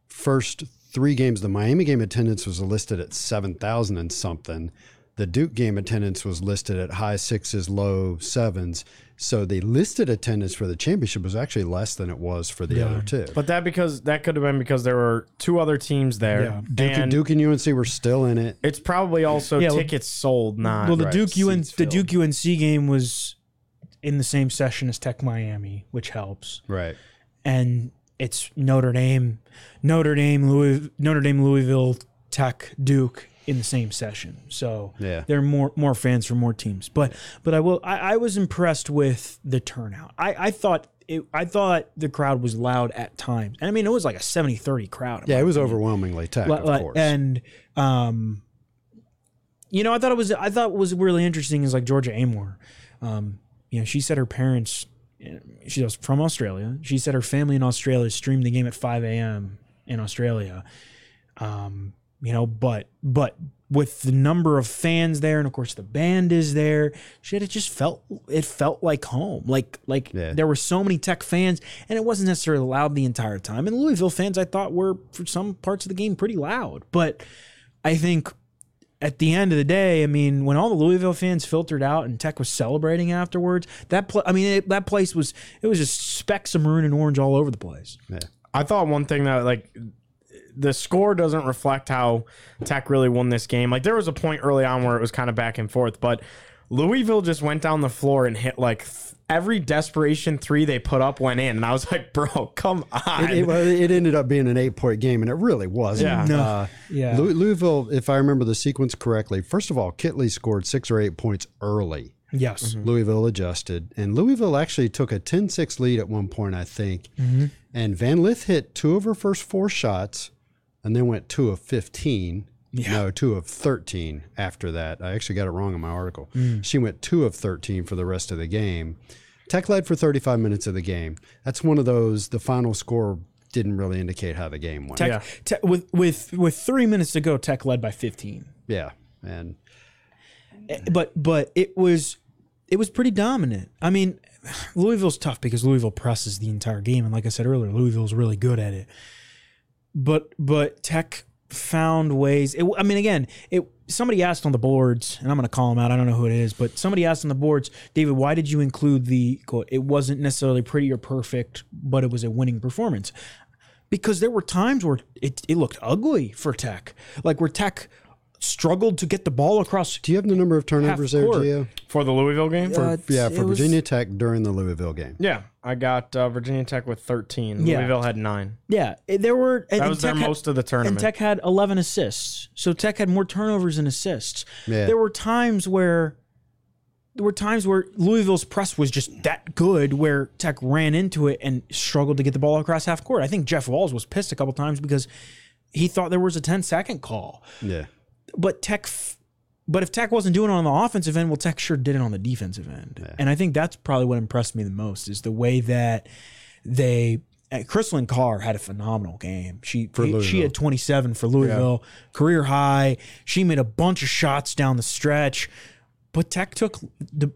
first three games, the Miami game attendance was listed at seven thousand and something. The Duke game attendance was listed at high sixes, low sevens. So the listed attendance for the championship was actually less than it was for the other two.
But that because that could have been because there were two other teams there.
Yeah.
Duke,
and
Duke and UNC were still in it.
it's probably also
Yeah, well-
tickets sold, not
Well, the
right,
Duke UN,
seats
the. Duke UNC game was in the same session as Tech Miami, which helps.
Right.
and it's Notre Dame, Notre Dame, Louis, Notre Dame, Louisville, Tech, Duke in the same session. So
Yeah.
there are more more fans from more teams. But but I will I, I was impressed with the turnout. I, I thought it, I thought the crowd was loud at times. And I mean it was like a 70-30 crowd.
Yeah, it was overwhelmingly Tech,
Like-
of course.
And um, you know, I thought it was I thought was really interesting is like Georgia Amoore. Um, you know, she said her parents. She was from Australia. She said her family in Australia streamed the game at 5 a.m. in Australia. Um, you know, but but with the number of fans there, and of course the band is there, shit, it just felt it felt like home. Like like
Yeah.
there were so many Tech fans, and it wasn't necessarily loud the entire time. And Louisville fans, I thought, were for some parts of the game pretty loud. But I think at the end of the day, I mean, when all the Louisville fans filtered out and Tech was celebrating afterwards, that pla I mean, it, that place was it was just specks of maroon and orange all over the place.
yeah.
I thought one thing that like the score doesn't reflect how Tech really won this game. Like there was a point early on where it was kind of back and forth, but Louisville just went down the floor and hit like th- every desperation three they put up went in, and I was like, "Bro, come on!"
It, it, it ended up being an eight point game, and it really wasn't.
Yeah.
No.
Uh,
Yeah.
Lou- Louisville, if I remember the sequence correctly, first of all, Kitley scored six or eight points early.
Yes.
Louisville adjusted, and Louisville actually took a 10 6 lead at one point, I think.
Mm-hmm.
And Van Lith hit two of her first four shots and then went two of 15. No, two of 13 after that. I actually got it wrong in my article.
Mm.
She went two of 13 for the rest of the game. Tech led for 35 minutes of the game. That's one of those, the final score didn't really indicate how the game went.
Tech,
Yeah.
Tech- with with with three minutes to go, Tech led by 15.
yeah. And
Eh, But but it was it was pretty dominant. I mean, Louisville's tough because Louisville presses the entire game, and like I said earlier, Louisville's really good at it. But but Tech found ways. It, I mean, again, it somebody asked on the boards, and I'm going to call him out. I don't know who it is, but somebody asked on the boards, David, why did you include the quote? It wasn't necessarily pretty or perfect, but it was a winning performance. Because there were times where it, it looked ugly for Tech, like where Tech struggled to get the ball across
do you have the number of turnovers there,
court.
Gio?
for the Louisville game.
Uh,
Yeah,
it
for
was-
Virginia Tech during the Louisville game.
yeah, I got uh, Virginia Tech with thirteen.
Yeah.
Louisville had nine.
Yeah, it- there were. And,
That
and
was their
Tech had-
most of the tournament. And.
Tech had 11 assists. So Tech had more turnovers and assists.
Yeah.
There were times where there were times where Louisville's press was just that good where Tech ran into it and struggled to get the ball across half court. I think Jeff Walls was pissed a couple times because he thought there was a 10 second call.
Yeah.
But Tech f- but if Tech wasn't doing it on the offensive end, well Tech sure did it on the defensive end. And I think that's probably what impressed me the most is the way that they uh, Chrislyn Carr had a phenomenal game. She she had 27 for Louisville, career high. She made a bunch of shots down the stretch, but Tech took the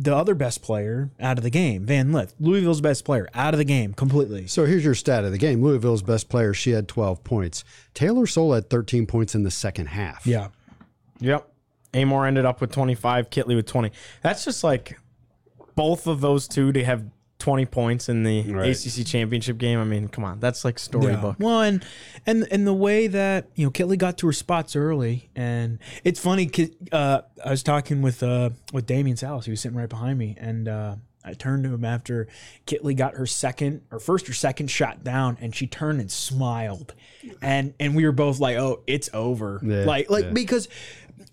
the other best player out of the game, Van Lith, Louisville's best player, out of the game completely.
So here's your stat of the game. Louisville's best player, she had 12 points. Taylor Soule had 13 points in the second half.
Yeah.
Yep. Amoore ended up with 25, Kitley with 20. That's just like both of those two to have 20 points in the
Right.
ACC championship game. I mean, come on. That's like storybook.
Well, and, and and the way that you know Kitley got to her spots early, and it's funny. Uh, I was talking with uh, with Damian Salas. He was sitting right behind me, and uh, I turned to him after Kitley got her second or first or second shot down, and she turned and smiled, and and we were both like, "Oh, it's over."
Yeah,
like like
yeah.
because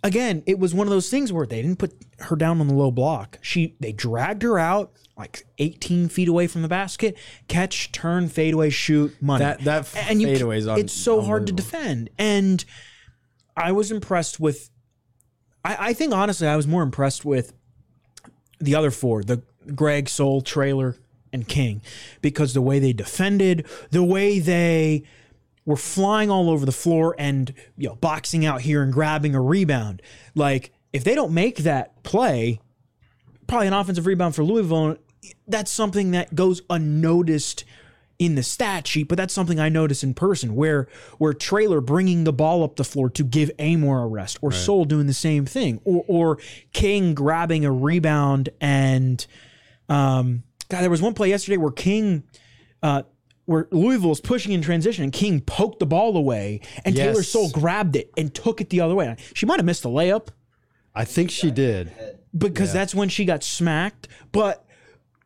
again, it was one of those things where they didn't put her down on the low block. She they dragged her out like 18 feet away from the basket, catch, turn, fadeaway, shoot, money.
That- that
and you,
fadeaway is un-
it's so hard to defend. And I was impressed with. I, I think honestly, I was more impressed with the other four: the Gregg, Soule, Traylor, and King, because the way they defended, the way they were flying all over the floor and you know boxing out here and grabbing a rebound. Like if they don't make that play, probably an offensive rebound for Louisville. That's something that goes unnoticed in the stat sheet, but that's something I notice in person where where Traylor bringing the ball up the floor to give Amoore a rest, or Soule doing the same thing, or or King grabbing a rebound and um God, there was one play yesterday where King uh where Louisville Louisville's pushing in transition and King poked the ball away and Taylor Soule grabbed it and took it the other way. She might have missed a layup
I think she did.
because that's when she got smacked. But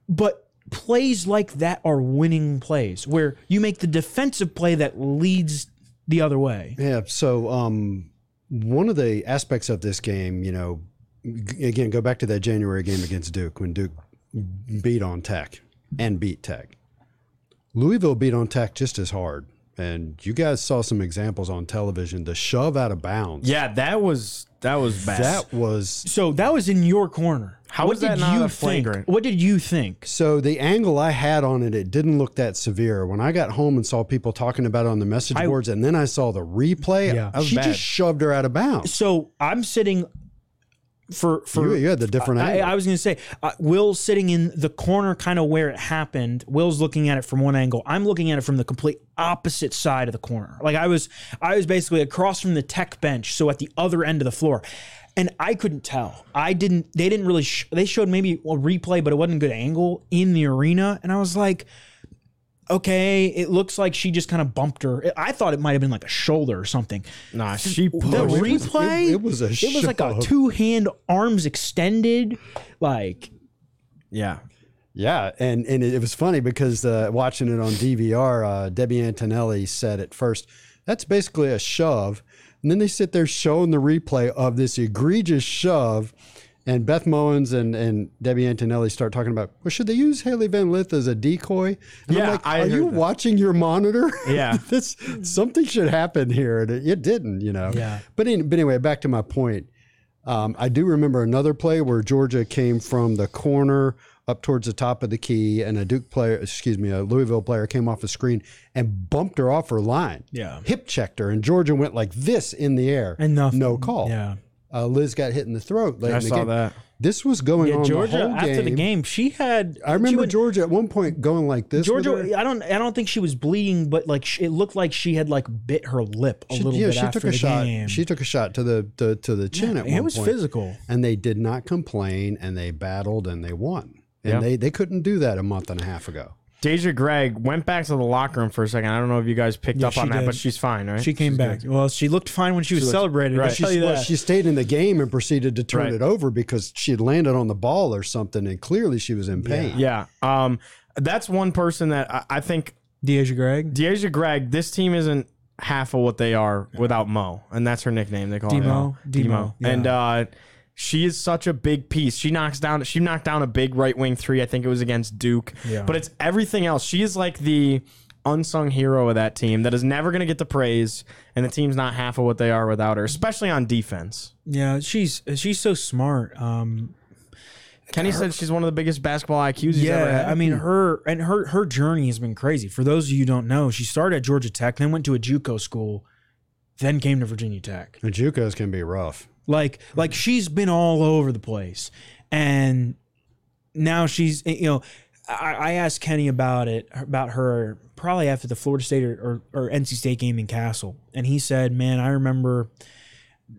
but plays like that are winning plays where you make the defensive play that leads the other way.
Yeah. So, um, one of the aspects of this game, you know, g- again, go back to that January game against Duke when Duke beat on Tech and beat Tech. Louisville beat on Tech just as hard. And you guys saw some examples on television. The shove out of bounds.
Yeah, that was that was bad.
That was
So that was in your corner.
How
what
was that
did
not
you
a
think? What did you think?
so the angle I had on it, it didn't look that severe. When I got home and saw people talking about it on the message
I-
boards, and then I saw the replay,
Yeah.
That was
she
bad.
just shoved her out of bounds.
So I'm sitting for for
You, you had the different
I,
angle.
I was going to say, uh, Will's sitting in the corner, kind of where it happened. Will's looking at it from one angle. I'm looking at it from the complete opposite side of the corner. Like I was, I was basically across from the tech bench, so at the other end of the floor, and I couldn't tell. I didn't. They didn't really. Sh- they showed maybe a replay, but it wasn't a good angle in the arena, and I was like. Okay, it looks like she just kind of bumped her. I thought it might have been like a shoulder or something.
nah, she
The
pushed.
it was-
replay,
it- it was a
it was like a two hand arms extended, like
yeah.
Yeah, and and it, it was funny because uh, watching it on DVR, uh, Debbie Antonelli said at first that's basically a shove, and then they sit there showing the replay of this egregious shove, and Beth Mowins and, and Debbie Antonelli start talking about, well, should they use Hailey Van Lith as a decoy? And
Yeah,
I'm like, are you
that.
watching your monitor?
Yeah.
this something should happen here, and it, it didn't, you know.
Yeah.
But, in, but anyway, back to my point. Um, I do remember another play where Georgia came from the corner up towards the top of the key, and a Duke player, excuse me, a Louisville player came off the screen and bumped her off her line.
Yeah.
hip checked her, and Georgia went like this in the air.
And nothing.
no call.
Yeah.
Uh, Liz got hit in the throat. Late
I
in the
saw
game.
that.
This was going
Yeah,
on
Georgia
the whole
after
game.
the game, she had.
I remember
would-
Georgia at one point going like this. with her.
Georgia, I don't, I don't think she was bleeding, but like sh- it looked like she had like bit her lip a
She-
little
yeah,
bit
she
after
took a
the
shot.
game.
She took a shot to the to, to the chin at one point.
it was
point.
physical.
and they did not complain and they battled and they won. And
Yeah.
they, they couldn't do that a month and a half ago.
D'asia Gregg went back to the locker room for a second. I don't know if you guys picked
Yeah,
up on
she
that,
did.
but she's fine, right?
She came
She's
back.
good.
Well, she looked fine when she was
looked-
celebrating.
right.
I'll tell you
Well,
that.
she stayed in the game and proceeded to turn
Right.
it over because she had landed on the ball or something, and clearly she was in pain.
Yeah. Um, that's one person that I, I think
D'asia Gregg,
D'asia Gregg, this team isn't half of what they are without Mo, and that's her nickname. They call her
Demo?
Mo.
Demo, yeah.
And uh, she is such a big piece. She knocks down. She knocked down a big right wing three. I think it was against Duke.
Yeah.
But it's everything else. She is like the unsung hero of that team that is never going to get the praise, and the team's not half of what they are without her, especially on defense.
yeah, she's she's so smart. Um,
Kenny said she's one of the biggest basketball IQs he's ever
yeah,
had.
I mean her and her her journey has been crazy. For those of you who don't know, she started at Georgia Tech, then went to a JUCO school, then came to Virginia Tech.
And JUCOs can be rough.
Like like she's been all over the place, and now she's eh, you know I, I asked Kenny about it about her probably after the Florida State or, or, or NC State game in Cassell, and he said, "Man, I remember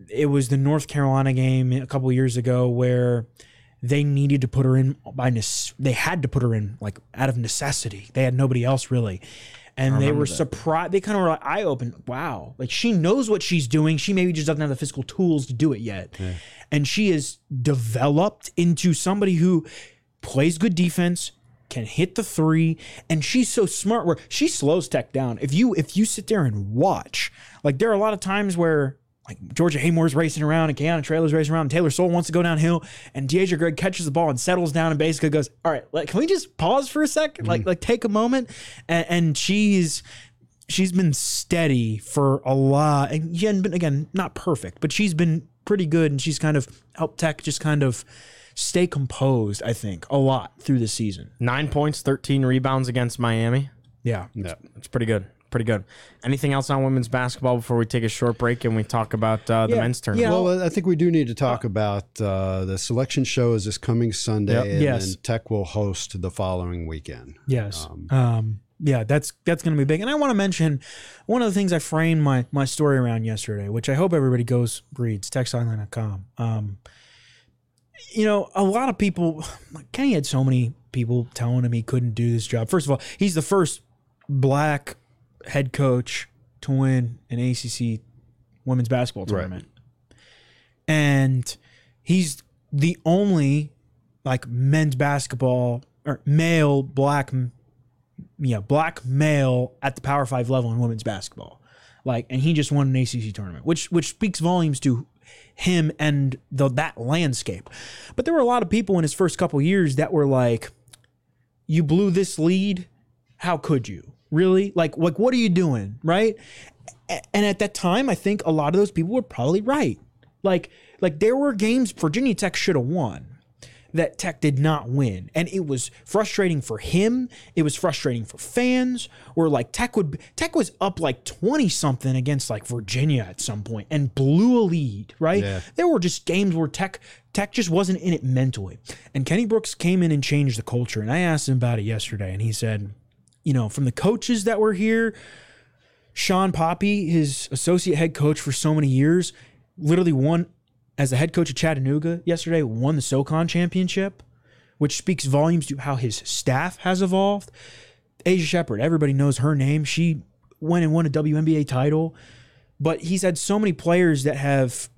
it was the North Carolina game a couple years ago where." They needed to put her in by nece- they had to put her in like out of necessity. They had nobody else really. And they were surprised. They kind of were like eye open. Wow, like she knows what she's doing. She maybe just doesn't have the physical tools to do it yet. And she is developed into somebody who plays good defense, can hit the three, and she's so smart where she slows Tech down. If you if you sit there and watch, like there are a lot of times where like Georgia Amoore's racing around and Kayana Traylor's racing around, and Taylor Soule wants to go downhill, and D'asia Gregg catches the ball and settles down and basically goes, "All right, like, can we just pause for a 2nd mm-hmm. Like, like take a moment." And, and she's she's been steady for a lot, and she hadn't been again not perfect, but she's been pretty good, and she's kind of helped Tech just kind of stay composed. I think a lot through the season.
Nine points, 13 rebounds against Miami.
Yeah,
Yeah.
It's pretty good. Pretty good. Anything else on women's basketball before we take a short break and we talk about uh, the
Yeah.
men's tournament?
Yeah.
Well, I think we do need to talk about uh, the selection show is this coming Sunday,
Yep.
and
Yes.
then Tech will host the following weekend.
Yes. Um, yeah, that's that's going to be big. And I want to mention one of the things I framed my my story around yesterday, which I hope everybody goes reads techsideline.com. Um, you know, a lot of people. Kenny had so many people telling him he couldn't do this job. First of all, he's the first black head coach to win an ACC women's basketball tournament, and he's the only like men's basketball or male black yeah, black male at the Power Five level in women's basketball. Like, and he just won an ACC tournament, which which speaks volumes to him and the that landscape. But there were a lot of people in his first couple years that were like, "You blew this lead. How could you? Really? Like, like what are you doing? Right?" And at that time, I think a lot of those people were probably right. Like, like there were games Virginia Tech should have won that Tech did not win. And it was frustrating for him. It was frustrating for fans. where like Tech would Tech was up like 20 something against like Virginia at some point and blew a lead, right?
Yeah.
There were just games where Tech Tech just wasn't in it mentally. And Kenny Brooks came in and changed the culture. And I asked him about it yesterday and he said, you know, from the coaches that were here, Shawn Poppie, his associate head coach for so many years, literally won as the head coach of Chattanooga yesterday, won the SoCon championship, which speaks volumes to how his staff has evolved. Aisha Sheppard, everybody knows her name. She went and won a WNBA title, but he's had so many players that have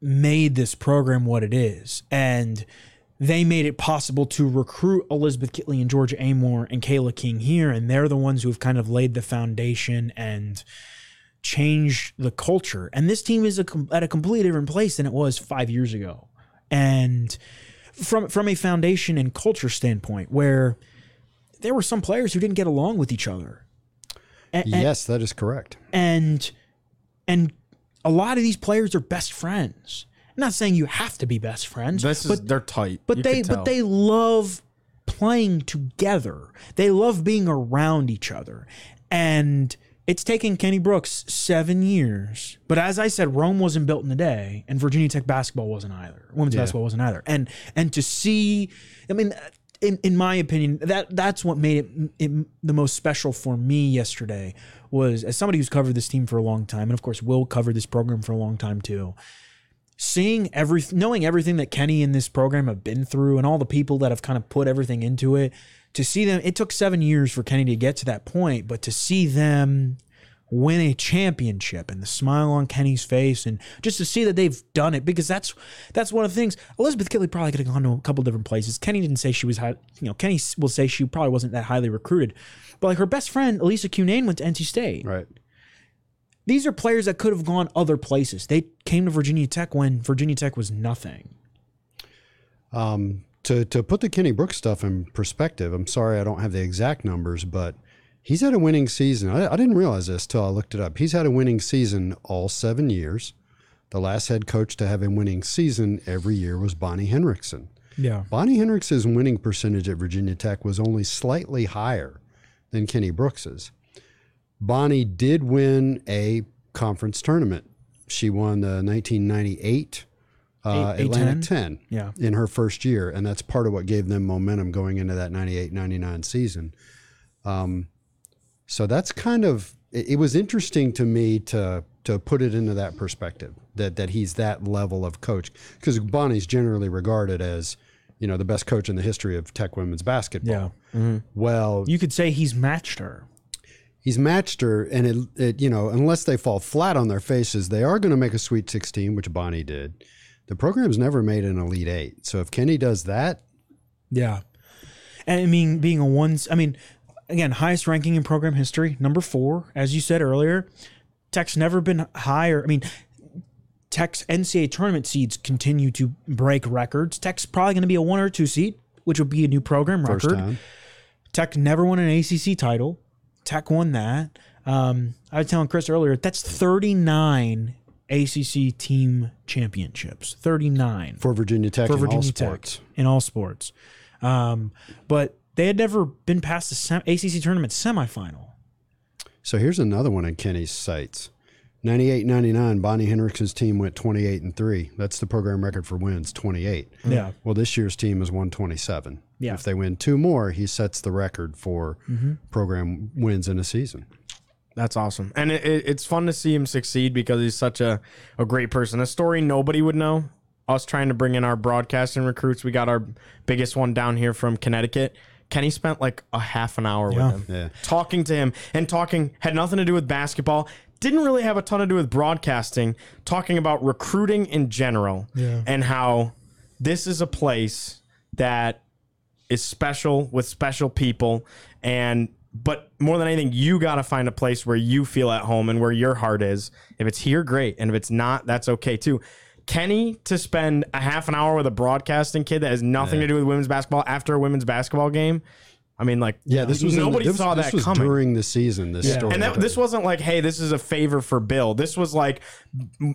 made this program what it is. And they made it possible to recruit Elizabeth Kitley and Georgia Amoore and Kayla King here. And they're the ones who have kind of laid the foundation and changed the culture. And this team is a, com- at a completely different place than it was five years ago. And from from a foundation and culture standpoint, where there were some players who didn't get along with each other. And,
yes, that is correct.
and and a lot of these players are best friends. Not saying you have to be best friends,
this is
but
they're tight.
but
You
they
could tell.
but they love playing together. They love being around each other. And it's taken Kenny Brooks seven years. But as I said, Rome wasn't built in a day, and Virginia Tech basketball wasn't either. Women's basketball wasn't either. And and to see, I mean, in in my opinion, that that's what made it, it the most special for me yesterday was as somebody who's covered this team for a long time, and of course Will covered this program for a long time too seeing every knowing everything that Kenny and this program have been through and all the people that have kind of put everything into it to see them it took 7 years for Kenny to get to that point but to see them win a championship and the smile on Kenny's face and just to see that they've done it because that's that's one of the things. Elizabeth Kitley probably could have gone to a couple different places. Kenny didn't say she was high you know Kenny will say she probably wasn't that highly recruited but like her best friend Elissa Cunane went to NC State.
Right.
These are players that could have gone other places. They came to Virginia Tech when Virginia Tech was nothing.
Um, to to put the Kenny Brooks stuff in perspective, I'm sorry I don't have the exact numbers, but he's had a winning season. I, I didn't realize this till I looked it up. He's had a winning season all seven years. The last head coach to have a winning season every year was Bonnie Henrickson.
Yeah.
Bonnie Henrickson's winning percentage at Virginia Tech was only slightly higher than Kenny Brooks's. Bonnie did win a conference tournament. She won the 1998 uh,
A-
Atlantic
A10? Yeah.
in her first year, and that's part of what gave them momentum going into that 98 99 season. Um, so that's kind of it, it was interesting to me to to put it into that perspective that that he's that level of coach because Bonnie's generally regarded as you know the best coach in the history of Tech women's basketball.
Yeah.
Well,
You could say he's matched her.
He's matched her, and it, it you know unless they fall flat on their faces, they are going to make a Sweet 16, which Bonnie did. The program's never made an Elite Eight, so if Kenny does that,
Yeah. And I mean, being a ones, I mean, again, highest ranking in program history, number four, as you said earlier. Tech's never been higher. I mean, Tech's NCAA tournament seeds continue to break records. Tech's probably going to be a one or two seed, which would be a new program
First
record.
time.
Tech never won an ACC title. Tech won that. Um, I was telling Chris earlier, that's 39 ACC team championships. 39
For Virginia Tech
for
in all
Virginia
sports.
In all sports. Um, but they had never been past the sem- ACC tournament semifinal.
So here's another one in Kenny's sights. 98 99, Bonnie Henrickson's team went 28 and 3. That's the program record for wins, 28.
Yeah.
Well, this year's team is 127.
Yeah.
If they win two more, he sets the record for mm-hmm. program wins in a season.
That's awesome, and it, it, it's fun to see him succeed because he's such a, a great person. A story nobody would know. Us trying to bring in our broadcasting recruits. We got our biggest one down here from Connecticut. Kenny spent like a half an hour
Yeah.
with him,
Yeah.
talking to him, and talking had nothing to do with basketball. Didn't really have a ton to do with broadcasting. Talking about recruiting in general,
Yeah.
and how this is a place that is special with special people and but more than anything you got to find a place where you feel at home and where your heart is if it's here great and if it's not that's okay too kenny to spend a half an hour with a broadcasting kid that has nothing to do with women's basketball after a women's basketball game i mean like
Yeah, this was in the-
nobody
this,
saw
this
that
was
coming
during the season. This story,
and that, this wasn't like, hey, this is a favor for Bill. This was like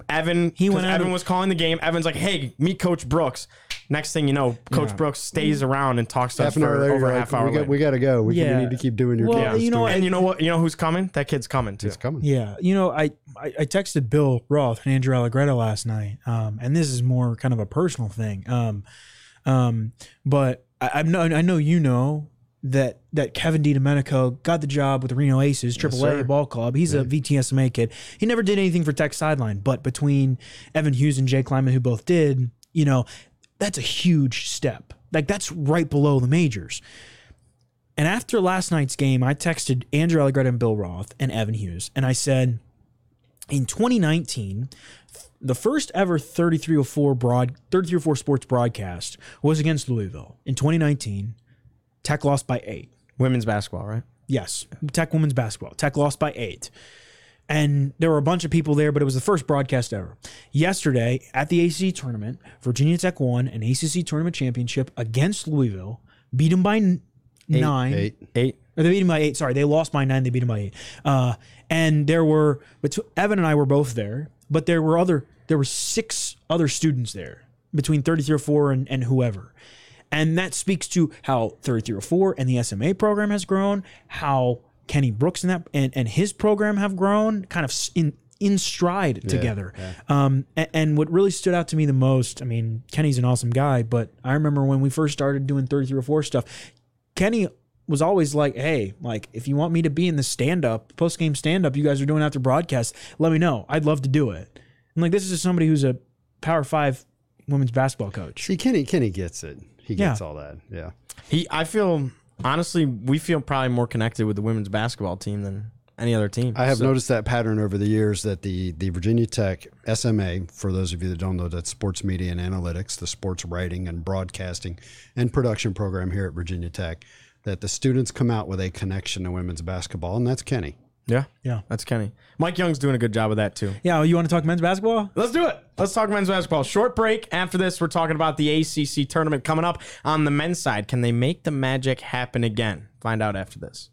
Evan.
He
He
went out
Evan
of-
was calling the game. Evan's like, hey, meet Coach Brooks. Next thing you know, Coach
Yeah.
Brooks stays around and talks to us
half an
for
later.
over
you're
a
like,
half hour.
we, got,
later.
we got to go. We,
Yeah.
we need to keep doing your
Well,
job.
you know,
and you know what? You know who's coming? That kid's coming too.
it's coming.
Yeah, you know, I, I I texted Bill Roth and Andrew Allegretto last night, um, and this is more kind of a personal thing. Um, um, but I, I know I know you know that that Kevin DiDomenico got the job with the Reno Aces, AAA
sir.
ball club. He's a VTSMA kid. He never did anything for Tech sideline, but between Evan Hughes and Jay Kleiman, who both did, you know, that's a huge step. Like that's right below the majors. And after last night's game, I texted Andrew Allegretto and Bill Roth and Evan Hughes, and I said, in 2019, the first ever 3304 broad 3304 sports broadcast was against Louisville. In 2019, Tech lost by eight.
Women's basketball, right?
Yes, Tech women's basketball. Tech lost by eight. And there were a bunch of people there, but it was the first broadcast ever. Yesterday at the ACC tournament, Virginia Tech won an ACC tournament championship against Louisville, beat them by n- nine.
Eight.
Eight.
Or they beat them by eight. Sorry, they lost by nine. They beat them by eight. Uh, and there were, but Evan and I were both there. But there were other, there were six other students there between 3304 and, and whoever. And that speaks to how 3304 and the SMA program has grown, how Kenny Brooks and that and, and his program have grown, kind of in in stride together. Um, and, and what really stood out to me the most, I mean, Kenny's an awesome guy, but I remember when we first started doing 33 or 4 stuff, Kenny was always like, "Hey, like if you want me to be in the stand up, post game stand up you guys are doing after broadcast, let me know. I'd love to do it." And like this is just somebody who's a Power 5 women's basketball coach.
See, Kenny, Kenny gets it. He
Yeah.
gets all that. Yeah.
He. I feel honestly, we feel probably more connected with the women's basketball team than any other team.
I have
So-
noticed that pattern over the years that the the Virginia Tech SMA, for those of you that don't know, that's sports media and analytics, the sports writing and broadcasting and production program here at Virginia Tech, that the students come out with a connection to women's basketball, and that's Kenny.
Yeah,
Yeah.
that's Kenny. Mike Young's doing a good job of that too.
Yeah, oh, you want to talk men's basketball?
Let's do it. Let's talk men's basketball. Short break. After this, we're talking about the ACC tournament coming up on the men's side. Can they make the magic happen again? Find out after this.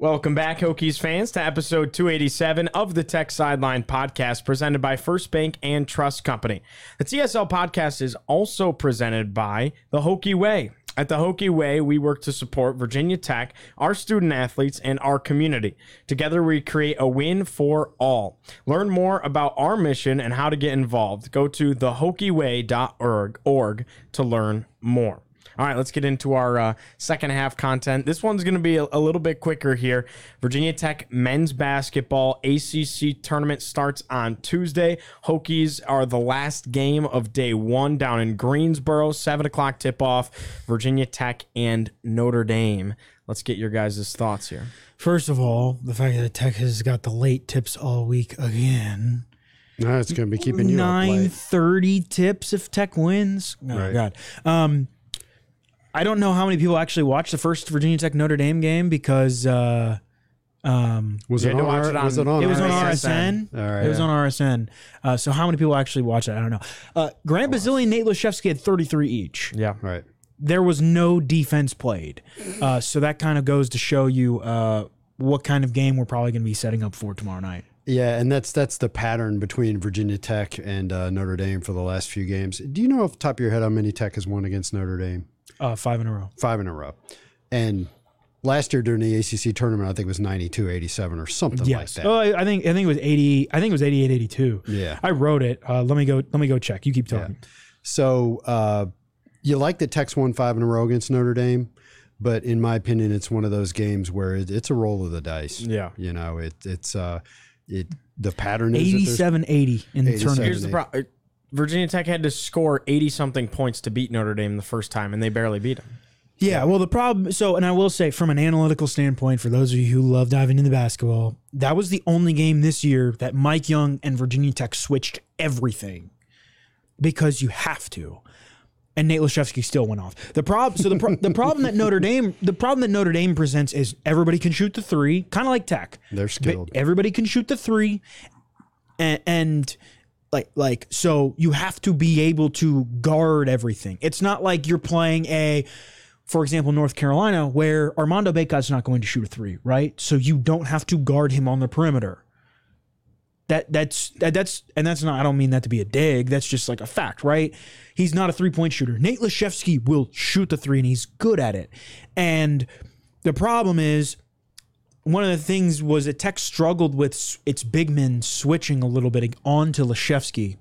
Welcome back, Hokies fans, to episode 287 of the Tech Sideline podcast presented by First Bank and Trust Company. The TSL podcast is also presented by the Hokie Way. At the Hokie Way, we work to support Virginia Tech, our student athletes, and our community. Together, we create a win for all. Learn more about our mission and how to get involved. Go to thehokieway.org to learn more. All right, let's get into our uh, second half content. This one's going to be a, a little bit quicker here. Virginia Tech men's basketball ACC tournament starts on Tuesday. Hokies are the last game of day one down in Greensboro, 7 o'clock tip off. Virginia Tech and Notre Dame. Let's get your guys' thoughts here.
First of all, the fact that Tech has got the late tips all week again.
No, it's going to be keeping you up
Nine thirty tips if Tech wins. Oh
Right.
God. Um, I don't know how many people actually watched the first Virginia Tech Notre Dame game because uh, um,
Was it on?
watch
R-
it on-
was it on?
it was on
RSN.
RSN.
All right,
it was
yeah.
on RSN. Uh, so how many people actually watched it? I don't know. Uh, Grant Basile and Nate Laszewski had 33 each.
Yeah.
All right.
There was no defense played. Uh, so that kind of goes to show you uh, what kind of game we're probably going to be setting up for tomorrow night.
Yeah, and that's that's the pattern between Virginia Tech and uh, Notre Dame for the last few games. Do you know off the top of your head how many Tech has won against Notre Dame?
Uh, five in a row.
Five in a row. And last year during the ACC tournament, I think it was 92 87 or something like that.
Oh, I I think I think it was 80. I think it was 88 82.
Yeah.
I wrote it. Uh, let me go let me go check. You keep talking.
So uh, you like that Tech's won five in a row against Notre Dame, but in my opinion, it's one of those games where it, it's a roll of the dice.
Yeah.
You know, it, it's uh, it the pattern is that
87 80 in the tournament.
Here's the problem. Virginia Tech had to score 80 something points to beat Notre Dame the first time, and they barely beat them.
Yeah, well, the problem. So, and I will say, from an analytical standpoint, for those of you who love diving into basketball, that was the only game this year that Mike Young and Virginia Tech switched everything because you have to. And Nate Laszewski still went off. The problem. So the pro- the problem that Notre Dame the problem that Notre Dame presents is everybody can shoot the three, kind of like Tech.
They're
But
skilled.
everybody can shoot the three, and, and like like so you have to be able to guard everything. It's not like you're playing a, for example, North Carolina where Armando Bacot's not going to shoot a three, right? So you don't have to guard him on the perimeter. That that's that, that's and that's not. I don't mean that to be a dig. That's just like a fact, right? He's not a three point shooter. Nate Laszewski will shoot the three, and he's good at it. And the problem is one of the things was that Tech struggled with its big men switching a little bit onto Laszewski.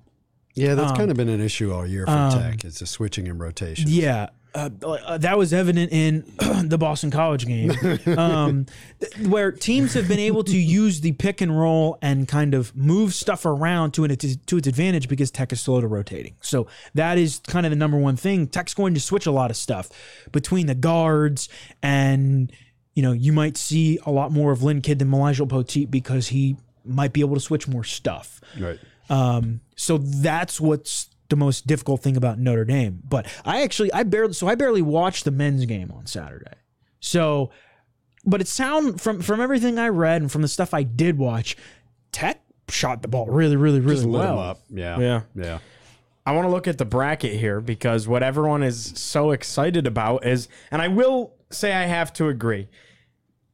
Yeah, that's
Um,
kind of been an issue all year for Tech. It's the switching and rotation.
Yeah. Uh, uh, that was evident in the Boston College game, um, th- where teams have been able to use the pick and roll and kind of move stuff around to, an, to its advantage because Tech is slow to rotating. So that is kind of the number one thing. Tech's going to switch a lot of stuff between the guards and, you know, you might see a lot more of Lynn Kidd than Elijah Poteat because he might be able to switch more stuff.
Right.
Um, so that's what's the most difficult thing about Notre Dame. But I actually, I barely, so I barely watched the men's game on Saturday. So, but it sound from from everything I read and from the stuff I did watch, Tech shot the ball really, really, really
Just lit 'em
well.
up. Yeah.
Yeah.
Yeah.
I want to look at the bracket here because what everyone is so excited about is, and I will say I have to agree.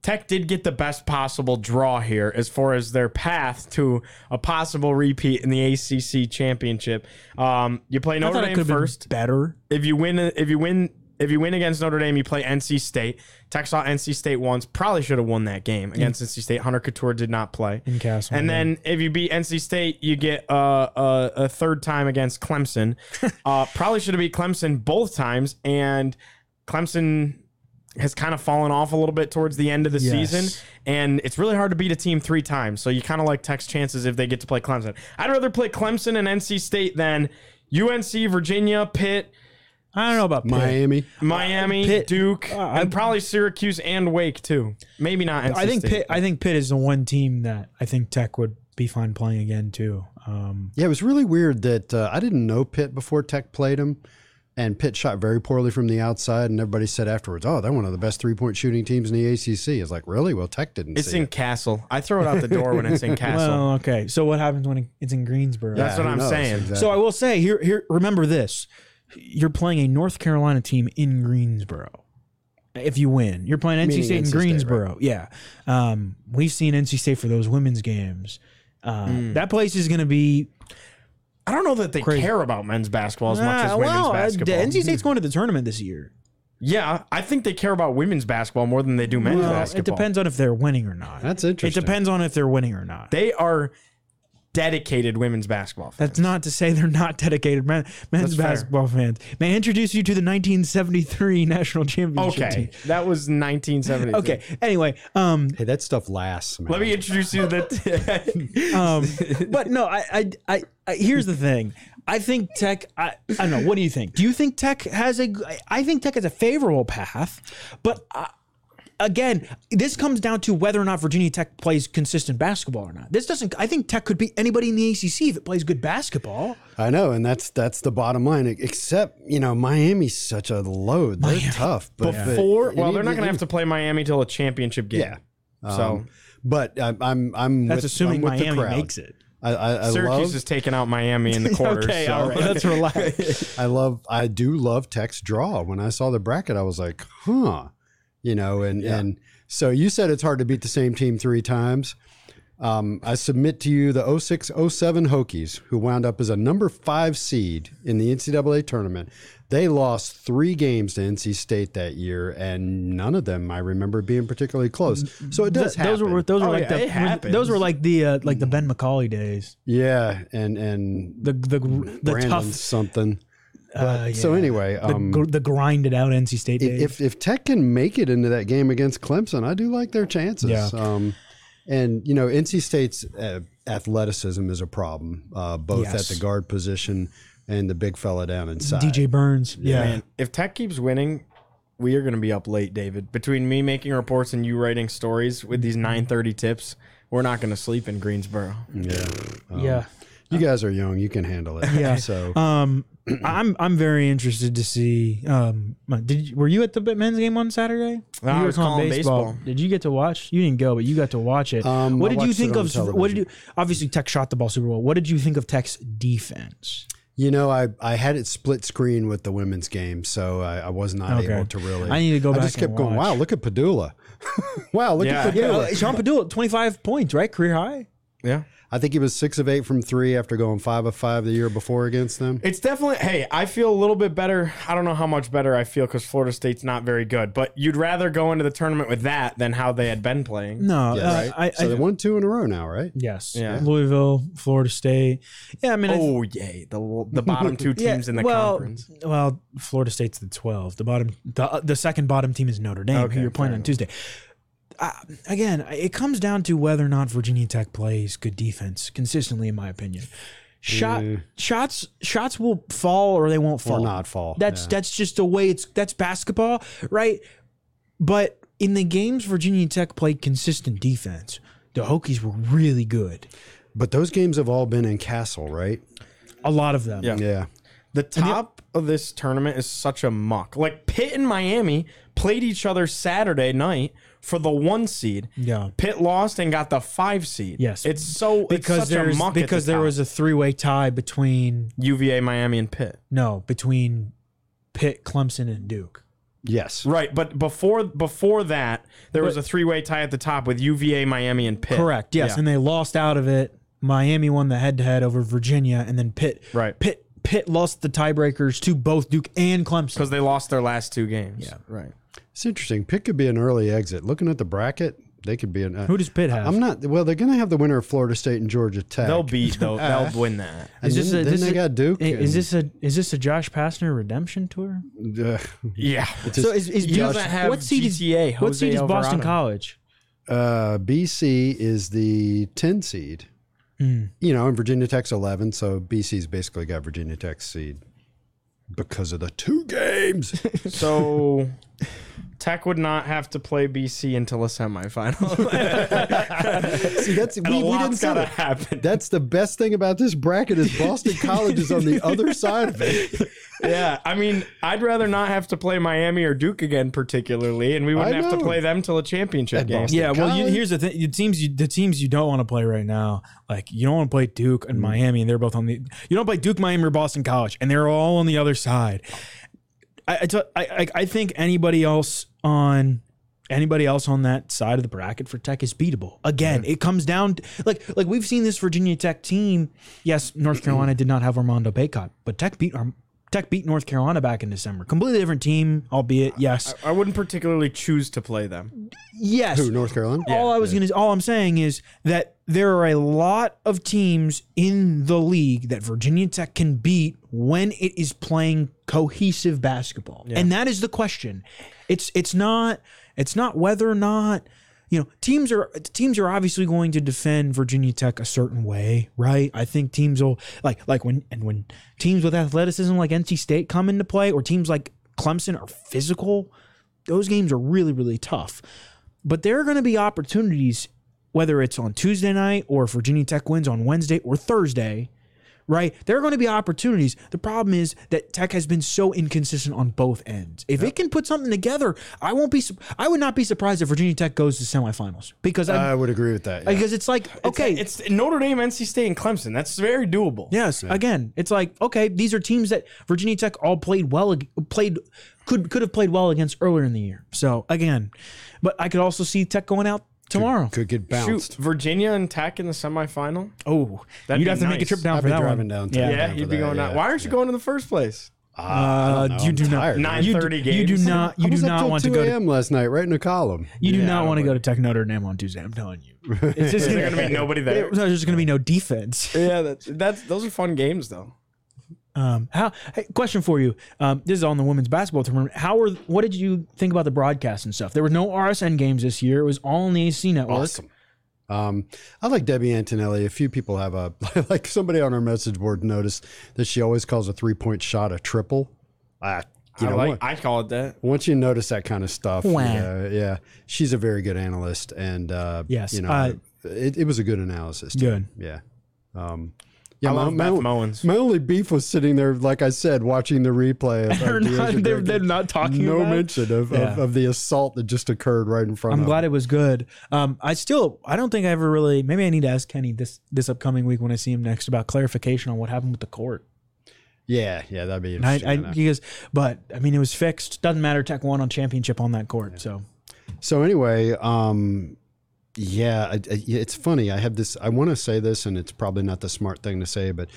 Tech did get the best possible draw here as far as their path to a possible repeat in the ACC championship. Um, you play Notre Dame
could have been
first.
better.
If you win, if you win, if you win against Notre Dame, you play NC State. Tech saw NC State once. Probably should have won that game against NC State. Hunter Cattoor did not play.
In Cassell,
And
yeah.
then if you beat NC State, you get uh, a, a third time against Clemson. uh, probably should have beat Clemson both times, and Clemson has kind of fallen off a little bit towards the end of the
Yes.
season, and it's really hard to beat a team three times. So you kind of like Tech's chances if they get to play Clemson. I'd rather play Clemson and NC State than UNC, Virginia, Pitt,
I don't know about Pitt.
Miami.
Miami,
Pitt-
Duke,
uh,
and probably Syracuse and Wake too. Maybe not. NC
I think
State.
Pitt. I think Pitt is the one team that I think Tech would be fine playing again too. Um,
Yeah, it was really weird that uh, I didn't know Pitt before Tech played him, and Pitt shot very poorly from the outside, and everybody said afterwards, "Oh, they're one of the best three point shooting teams in the ACC." It's like, really? Well, Tech didn't.
It's
see
in
it.
Cassell. I throw it out the door when it's in Cassell.
well, okay. So what happens when it's in Greensboro?
That's what I'm
knows?
saying.
Exactly.
So I will say here, here. Remember this: you're playing a North Carolina team in Greensboro. If you win, you're playing NC
Meaning
State in
NC State,
Greensboro. Yeah, um, we've seen NC State for those women's games. Uh,
Hmm.
That place is going to be
I don't know that they
Crazy.
care about men's basketball as much as women's
well, uh,
basketball.
NC State's going to the tournament this year.
yeah, I think they care about women's basketball more than they do men's
Well,
basketball.
it depends on if they're winning or not.
That's interesting.
It
interesting.
depends on if they're winning or not.
They are dedicated women's basketball fans.
That's not to say they're not dedicated men, men's
That's fair.
basketball fans. May I introduce you to the 1973 national championship
okay.
team?
That was 1970.
Okay. Anyway, um,
Hey, that stuff lasts, man.
Let me introduce you to the.
um, but no, I, I, I, I, here's the thing. I think Tech. I, I don't know. What do you think? Do you think Tech has a? I think Tech has a favorable path, but. Uh, Again, this comes down to whether or not Virginia Tech plays consistent basketball or not. This doesn't. I think Tech could beat anybody in the ACC if it plays good basketball.
I know, and that's that's the bottom line. Except you know, Miami's such a load. They're tough, but
Before,
but-
well, they're not going to have to play Miami till a championship game.
Yeah.
So
Um, but I'm I'm, I'm
That's
with,
assuming
I'm with the
Miami
crowd.
makes it.
I, I, I
Syracuse
love
is taking out Miami in the quarters.
okay,
so.
all right. Let's relax.
I love I do love Tech's draw. When I saw the bracket, I was like, huh, you know, and and so you said it's hard to beat the same team three times. Um, I submit to you the 06 07 Hokies, who wound up as a number five seed in the NCAA tournament. They lost three games to NC State that year, and none of them I remember being particularly close. So it does
Th- those
happen.
were those were
Oh,
like
yeah,
the those were like the uh, like the Ben McCauley days.
yeah, and and
The the the tough.
something.
Uh,
So anyway,
the,
um,
gr- the grinded out NC State days.
if if Tech can make it into that game against Clemson, I do like their chances.
Yeah.
Um, and you know, NC State's uh, athleticism is a problem, uh, both
Yes.
at the guard position and the big fella down inside.
DJ Burns, yeah.
Man, if Tech keeps winning, we are going to be up late, David. Between me making reports and you writing stories with these 9:30 tips, we're not going to sleep in Greensboro.
Yeah, Um,
yeah.
You guys are young; you can handle it.
Yeah.
So
Um, I'm I'm very interested to see. Um, did you, were you at the men's game on Saturday?
No, I
you were
was calling baseball.
Did you get to watch? You didn't go, but you got to watch it.
Um,
what
I
did you think
it on
of? What did you? Obviously, Tech shot the ball super well. What did you think of Tech's defense?
you know, I I had it split screen with the women's game, so I, I was not
Okay.
able to really.
I need to go back.
I just kept
and
going.
watch.
Wow, look at Pedulla. wow, look
Yeah.
at Pedulla.
uh, Sean Pedulla, 25 points, right? Career high.
Yeah.
I think he was six of eight from three after going five of five the year before against them.
It's definitely. Hey, I feel a little bit better. I don't know how much better I feel because Florida State's not very good. But you'd rather go into the tournament with that than how they had been playing.
No,
Yeah,
uh,
right.
I,
so
I,
they won two in a row now, right?
yes.
Yeah.
Louisville, Florida State. Yeah, I mean, I-
Oh yay! The the bottom two teams in the
well,
conference.
Well, Florida State's the 12. The bottom, the, the second bottom team is Notre Dame,
Okay,
who you're playing
fair
on Tuesday. Uh, again, it comes down to whether or not Virginia Tech plays good defense consistently, in my opinion. Shot
Yeah.
shots shots will fall or they won't fall.
Or not fall.
That's
yeah.
that's just the way it's that's basketball, right? But in the games Virginia Tech played consistent defense, the Hokies were really good.
But those games have all been in Cassell, right?
A lot of them.
Yeah.
Yeah.
The top of this tournament is such a muck. Like Pitt and Miami played each other Saturday night for the one seed.
Yeah.
Pitt lost and got the five seed.
Yes.
it's so
Because
it's such a
there's
muck
because
the
there
top.
was a three way tie between
UVA, Miami, and Pitt.
no between Pitt, Clemson, and Duke.
Yes.
Right, but before before that, there was a three way tie at the top with UVA, Miami, and Pitt.
Correct. Yes,
Yeah.
and they lost out of it. Miami won the head to head over Virginia, and then Pitt.
Right.
Pitt. Pitt lost the tiebreakers to both Duke and Clemson.
because they lost their last two games.
Yeah.
right.
It's interesting. Pitt could be an early exit. Looking at the bracket, they could be an. Uh,
Who does Pitt have?
I'm not. Well, they're going to have the winner of Florida State and Georgia Tech.
They'll beat. They'll, they'll win that.
And
Is this
then,
a-
then
this
they
is-
got Duke.
Is
and-
this a is this a Josh Pastner redemption tour?
uh,
Yeah.
So is, is
He
Josh,
doesn't have
what seed is
GTA,
what seed
Jose
is Boston College?
uh, BC is the 10 seed.
Hmm.
You know, and Virginia Tech's 11, so BC's basically got Virginia Tech's seed because of the two games.
So Tech would not have to play BC until a semifinal.
See, that's
And
we,
a
we didn't say
gotta
that.
happen.
That's the best thing about this bracket is Boston College is on the other side of it.
yeah, I mean, I'd rather not have to play Miami or Duke again, particularly, and we wouldn't have to play them till a championship
And
game.
Boston
Yeah, well, you, here's the thing: the teams you the teams you don't want to play right now, like you don't want to play Duke
Mm.
and Miami, and they're both on the. You don't play Duke, Miami, or Boston College, and they're all on the other side. I I, I, think anybody else on anybody else on that side of the bracket for Tech is beatable. Again, it comes down to, like like we've seen this Virginia Tech team. Yes, North Carolina did not have Armando Bacot, but Tech beat Tech beat North Carolina back in December. Completely different team, albeit yes,
I wouldn't particularly choose to play them.
yes.
Who, North Carolina?
all I was gonna, all I'm saying is that there are a lot of teams in the league that Virginia Tech can beat when it is playing cohesive basketball, and that is the question. It's it's not it's not whether or not you know teams are teams are obviously going to defend Virginia Tech a certain way, right? I think teams will like like when and when teams with athleticism like NC State come into play, or teams like Clemson are physical. Those games are really really tough. But there are going to be opportunities, whether it's on Tuesday night or Virginia Tech wins on Wednesday or Thursday, right? There are going to be opportunities. The problem is that Tech has been so inconsistent on both ends. If it can put something together, I won't be. I would not be surprised if Virginia Tech goes to semifinals because I,
I would agree with that. yeah.
because it's like okay,
It's, it's Notre Dame, NC State, and Clemson. That's very doable.
Yes. Again, it's like okay, these are teams that Virginia Tech all played well, ag- played could could have played well against earlier in the year. So again, but I could also see Tech going out tomorrow.
Could get
Shoot,
bounced.
Virginia and Tech in the semifinal.
Oh,
That'd
you'd
be
have to make a
nice.
trip down
I'd
for
be
that
driving
one.
down
Yeah.
Yeah,
down
you'd be
that,
going
yeah.
out. Why aren't you going in the first place?
Ah, I don't
Uh, you
I'm
do not-
tired.
Nine
You,
thirty games.
you do not. You do not want to
2
go. To,
a.m. last night, right in a column.
you do
Yeah,
not want to go to Tech Notre Dame on Tuesday. I'm telling you. It's just
There's gonna be nobody there.
There's just going to be no defense.
Yeah, that's, that's those are fun games though.
Um, how? Hey, question for you. Um, this is on the women's basketball tournament. How were? What did you think about the broadcast and stuff? There were no RSN games this year. It was all on the ACC network.
Awesome. Um, I like Debbie Antonelli. A few people have a like somebody on our message board noticed that she always calls a three point shot a triple. Ah, you
I
know,
like. I call it that.
once you notice that kind of stuff,
Wah.
yeah, yeah, she's a very good analyst, and uh,
Yes,
you know,
uh,
it, it was a good analysis. Too.
Good.
yeah, um, yeah.
I
my,
love
my,
Beth Mowins.
my only beef was sitting there, like I said, watching the replay. Of,
They're
of
not- they're- they're not talking
No
about it?
mention of,
Yeah.
of, of the assault that just occurred right in front of me.
I'm
of.
glad it was good. Um, I still, I don't think I ever really. Maybe I need to ask Kenny this this upcoming week when I see him next about clarification on what happened with the court.
Yeah, yeah, that'd be
And I,
interesting.
I,
to
he goes, but I mean, it was fixed. Doesn't matter. Tech won on championship on that court. So
So anyway, um, yeah, I, I, it's funny. I have this. I want to say this, and it's probably not the smart thing to say, but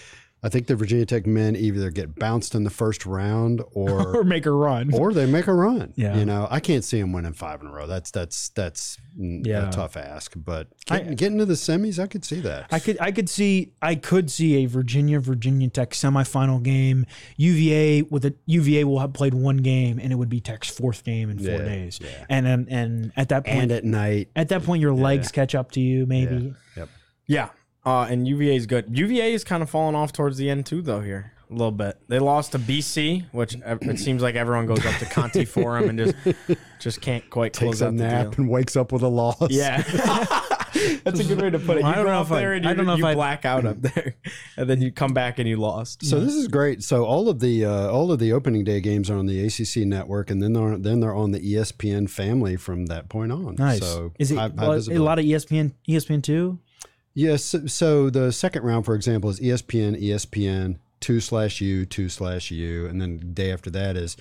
I think the Virginia Tech men either get bounced in the first round
or
or
make a run.
or they make a run.
Yeah.
you know, I can't see them winning five in a row. That's that's that's
Yeah.
a tough ask. But
I-
getting, getting to the semis, I could see that.
I could I could see I could see a Virginia Virginia Tech semifinal game. UVA with a UVA will have played one game and it would be Tech's fourth game in four
Yeah,
days.
yeah.
And, and and at that point
and at night,
at that point your legs catch up to you maybe.
yep.
Yeah. Uh, and UVA is good. UVA is kind of falling off towards the end too, though. Here a little bit. They lost to BC, which it seems like everyone goes up to Conte Forum and just just can't quite
Takes
close
a
out the
nap
deal.
and wakes up with a loss.
Yeah. That's a good way to put it. You
I don't
go
know
up
if I-
there and
I
you,
don't know if
you
I-
black out up there, and then you come back and you lost.
So this is great. So all of the uh, all of the opening day games are on the ACC network, and then they're then they're on the ESPN family from that point on.
Nice.
So
Is it
high- high
well, a
visibility.
lot of ESPN ESPN two?
Yes. So, so the second round, for example, is ESPN, ESPN two slash U, two slash U, and then the day after that is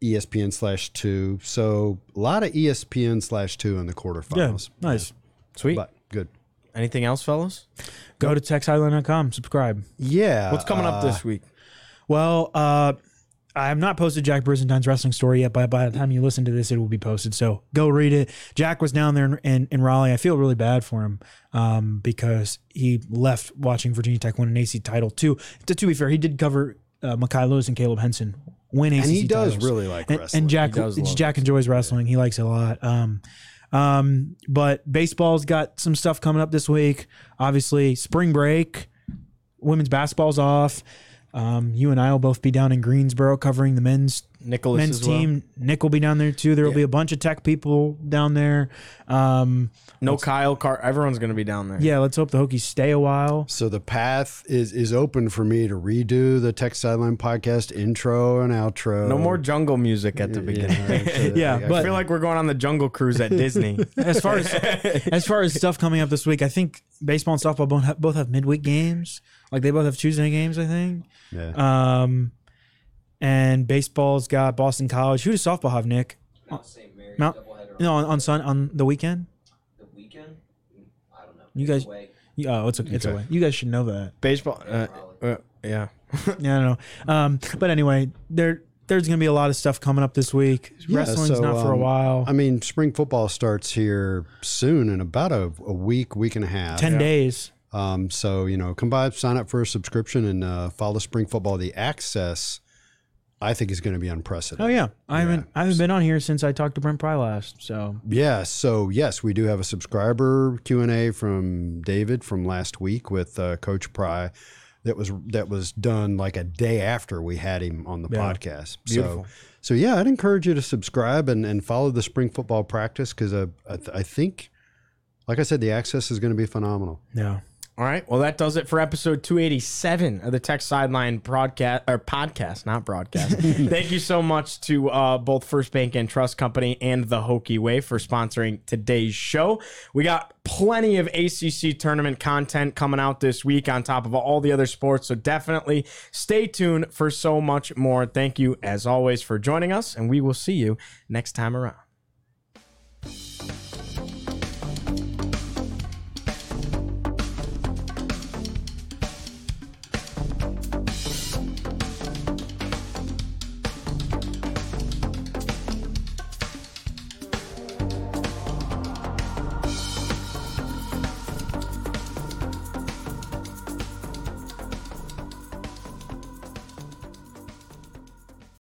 ESPN slash two. So a lot of ESPN slash two in the quarterfinals.
Yeah, nice.
Sweet.
But good.
Anything else, fellas?
Go to techsideline.com, subscribe.
Yeah.
What's coming up
uh,
this week?
Well, uh, I have not posted Jack Brisentine's wrestling story yet, but by the time you listen to this, it will be posted. So go read it. Jack was down there in, in, in Raleigh. I feel really bad for him um, because he left watching Virginia Tech win an ACC title too. To, to be fair, he did cover uh, Mekhi Lewis and Caleb Henson win ACC
And he does
titles.
really like
and,
wrestling.
and Jack
He does
Jack enjoys wrestling. He likes it a lot. Um, um, but baseball's got some stuff coming up this week. Obviously, spring break, women's basketball's off. Um, you and I will both be down in Greensboro covering the men's
Nicholas
men's
as well?
team. Nick will be down there too. There will be a bunch of tech people down there. Um,
No Kyle Car. Everyone's going to be down there.
yeah, let's hope the Hokies stay a while.
So the path is is open for me to redo the Tech Sideline podcast intro and outro.
No more jungle music at the beginning.
Yeah,
I
but-
feel like we're going on the jungle cruise at Disney.
As far as as far as stuff coming up this week, I think baseball and softball both have, both have midweek games. Like they both have Tuesday games, I think.
Yeah.
Um, and baseball's got Boston College. Who does softball have, Nick?
Mount St. Mary's
Mount- No, on, on Sun on the weekend.
the weekend. I don't know.
You guys-
away.
Oh, it's a, it's
Okay.
away. You guys should know that.
Baseball. Uh, uh, yeah.
yeah, I don't know. Um, but anyway, there there's going to be a lot of stuff coming up this week.
Yeah,
Wrestling's
so,
not for a
um,
while.
I mean, spring football starts here soon in about a, a week, week and a half.
Ten days.
Um, so you know, come by, sign up for a subscription, and uh, follow spring football. The access, I think, is going to be unprecedented.
Oh yeah, I haven't I haven't been on here since I talked to Brent Pry last. So
Yeah. So yes, we do have a subscriber Q and A from David from last week with uh, Coach Pry. That was that was done like a day after we had him on the
Yeah.
podcast.
Beautiful.
So so yeah, I'd encourage you to subscribe and, and follow the spring football practice because uh, I, th- I think, like I said, the access is going to be phenomenal.
yeah,
All right. Well, that does it for episode 287 of the Tech Sideline broadcast or podcast, not broadcast. Thank you so much to uh, both First Bank and Trust Company and the Hokie Way for sponsoring today's show. We got plenty of ACC tournament content coming out this week on top of all the other sports. So definitely stay tuned for so much more. Thank you, as always, for joining us, and we will see you next time around.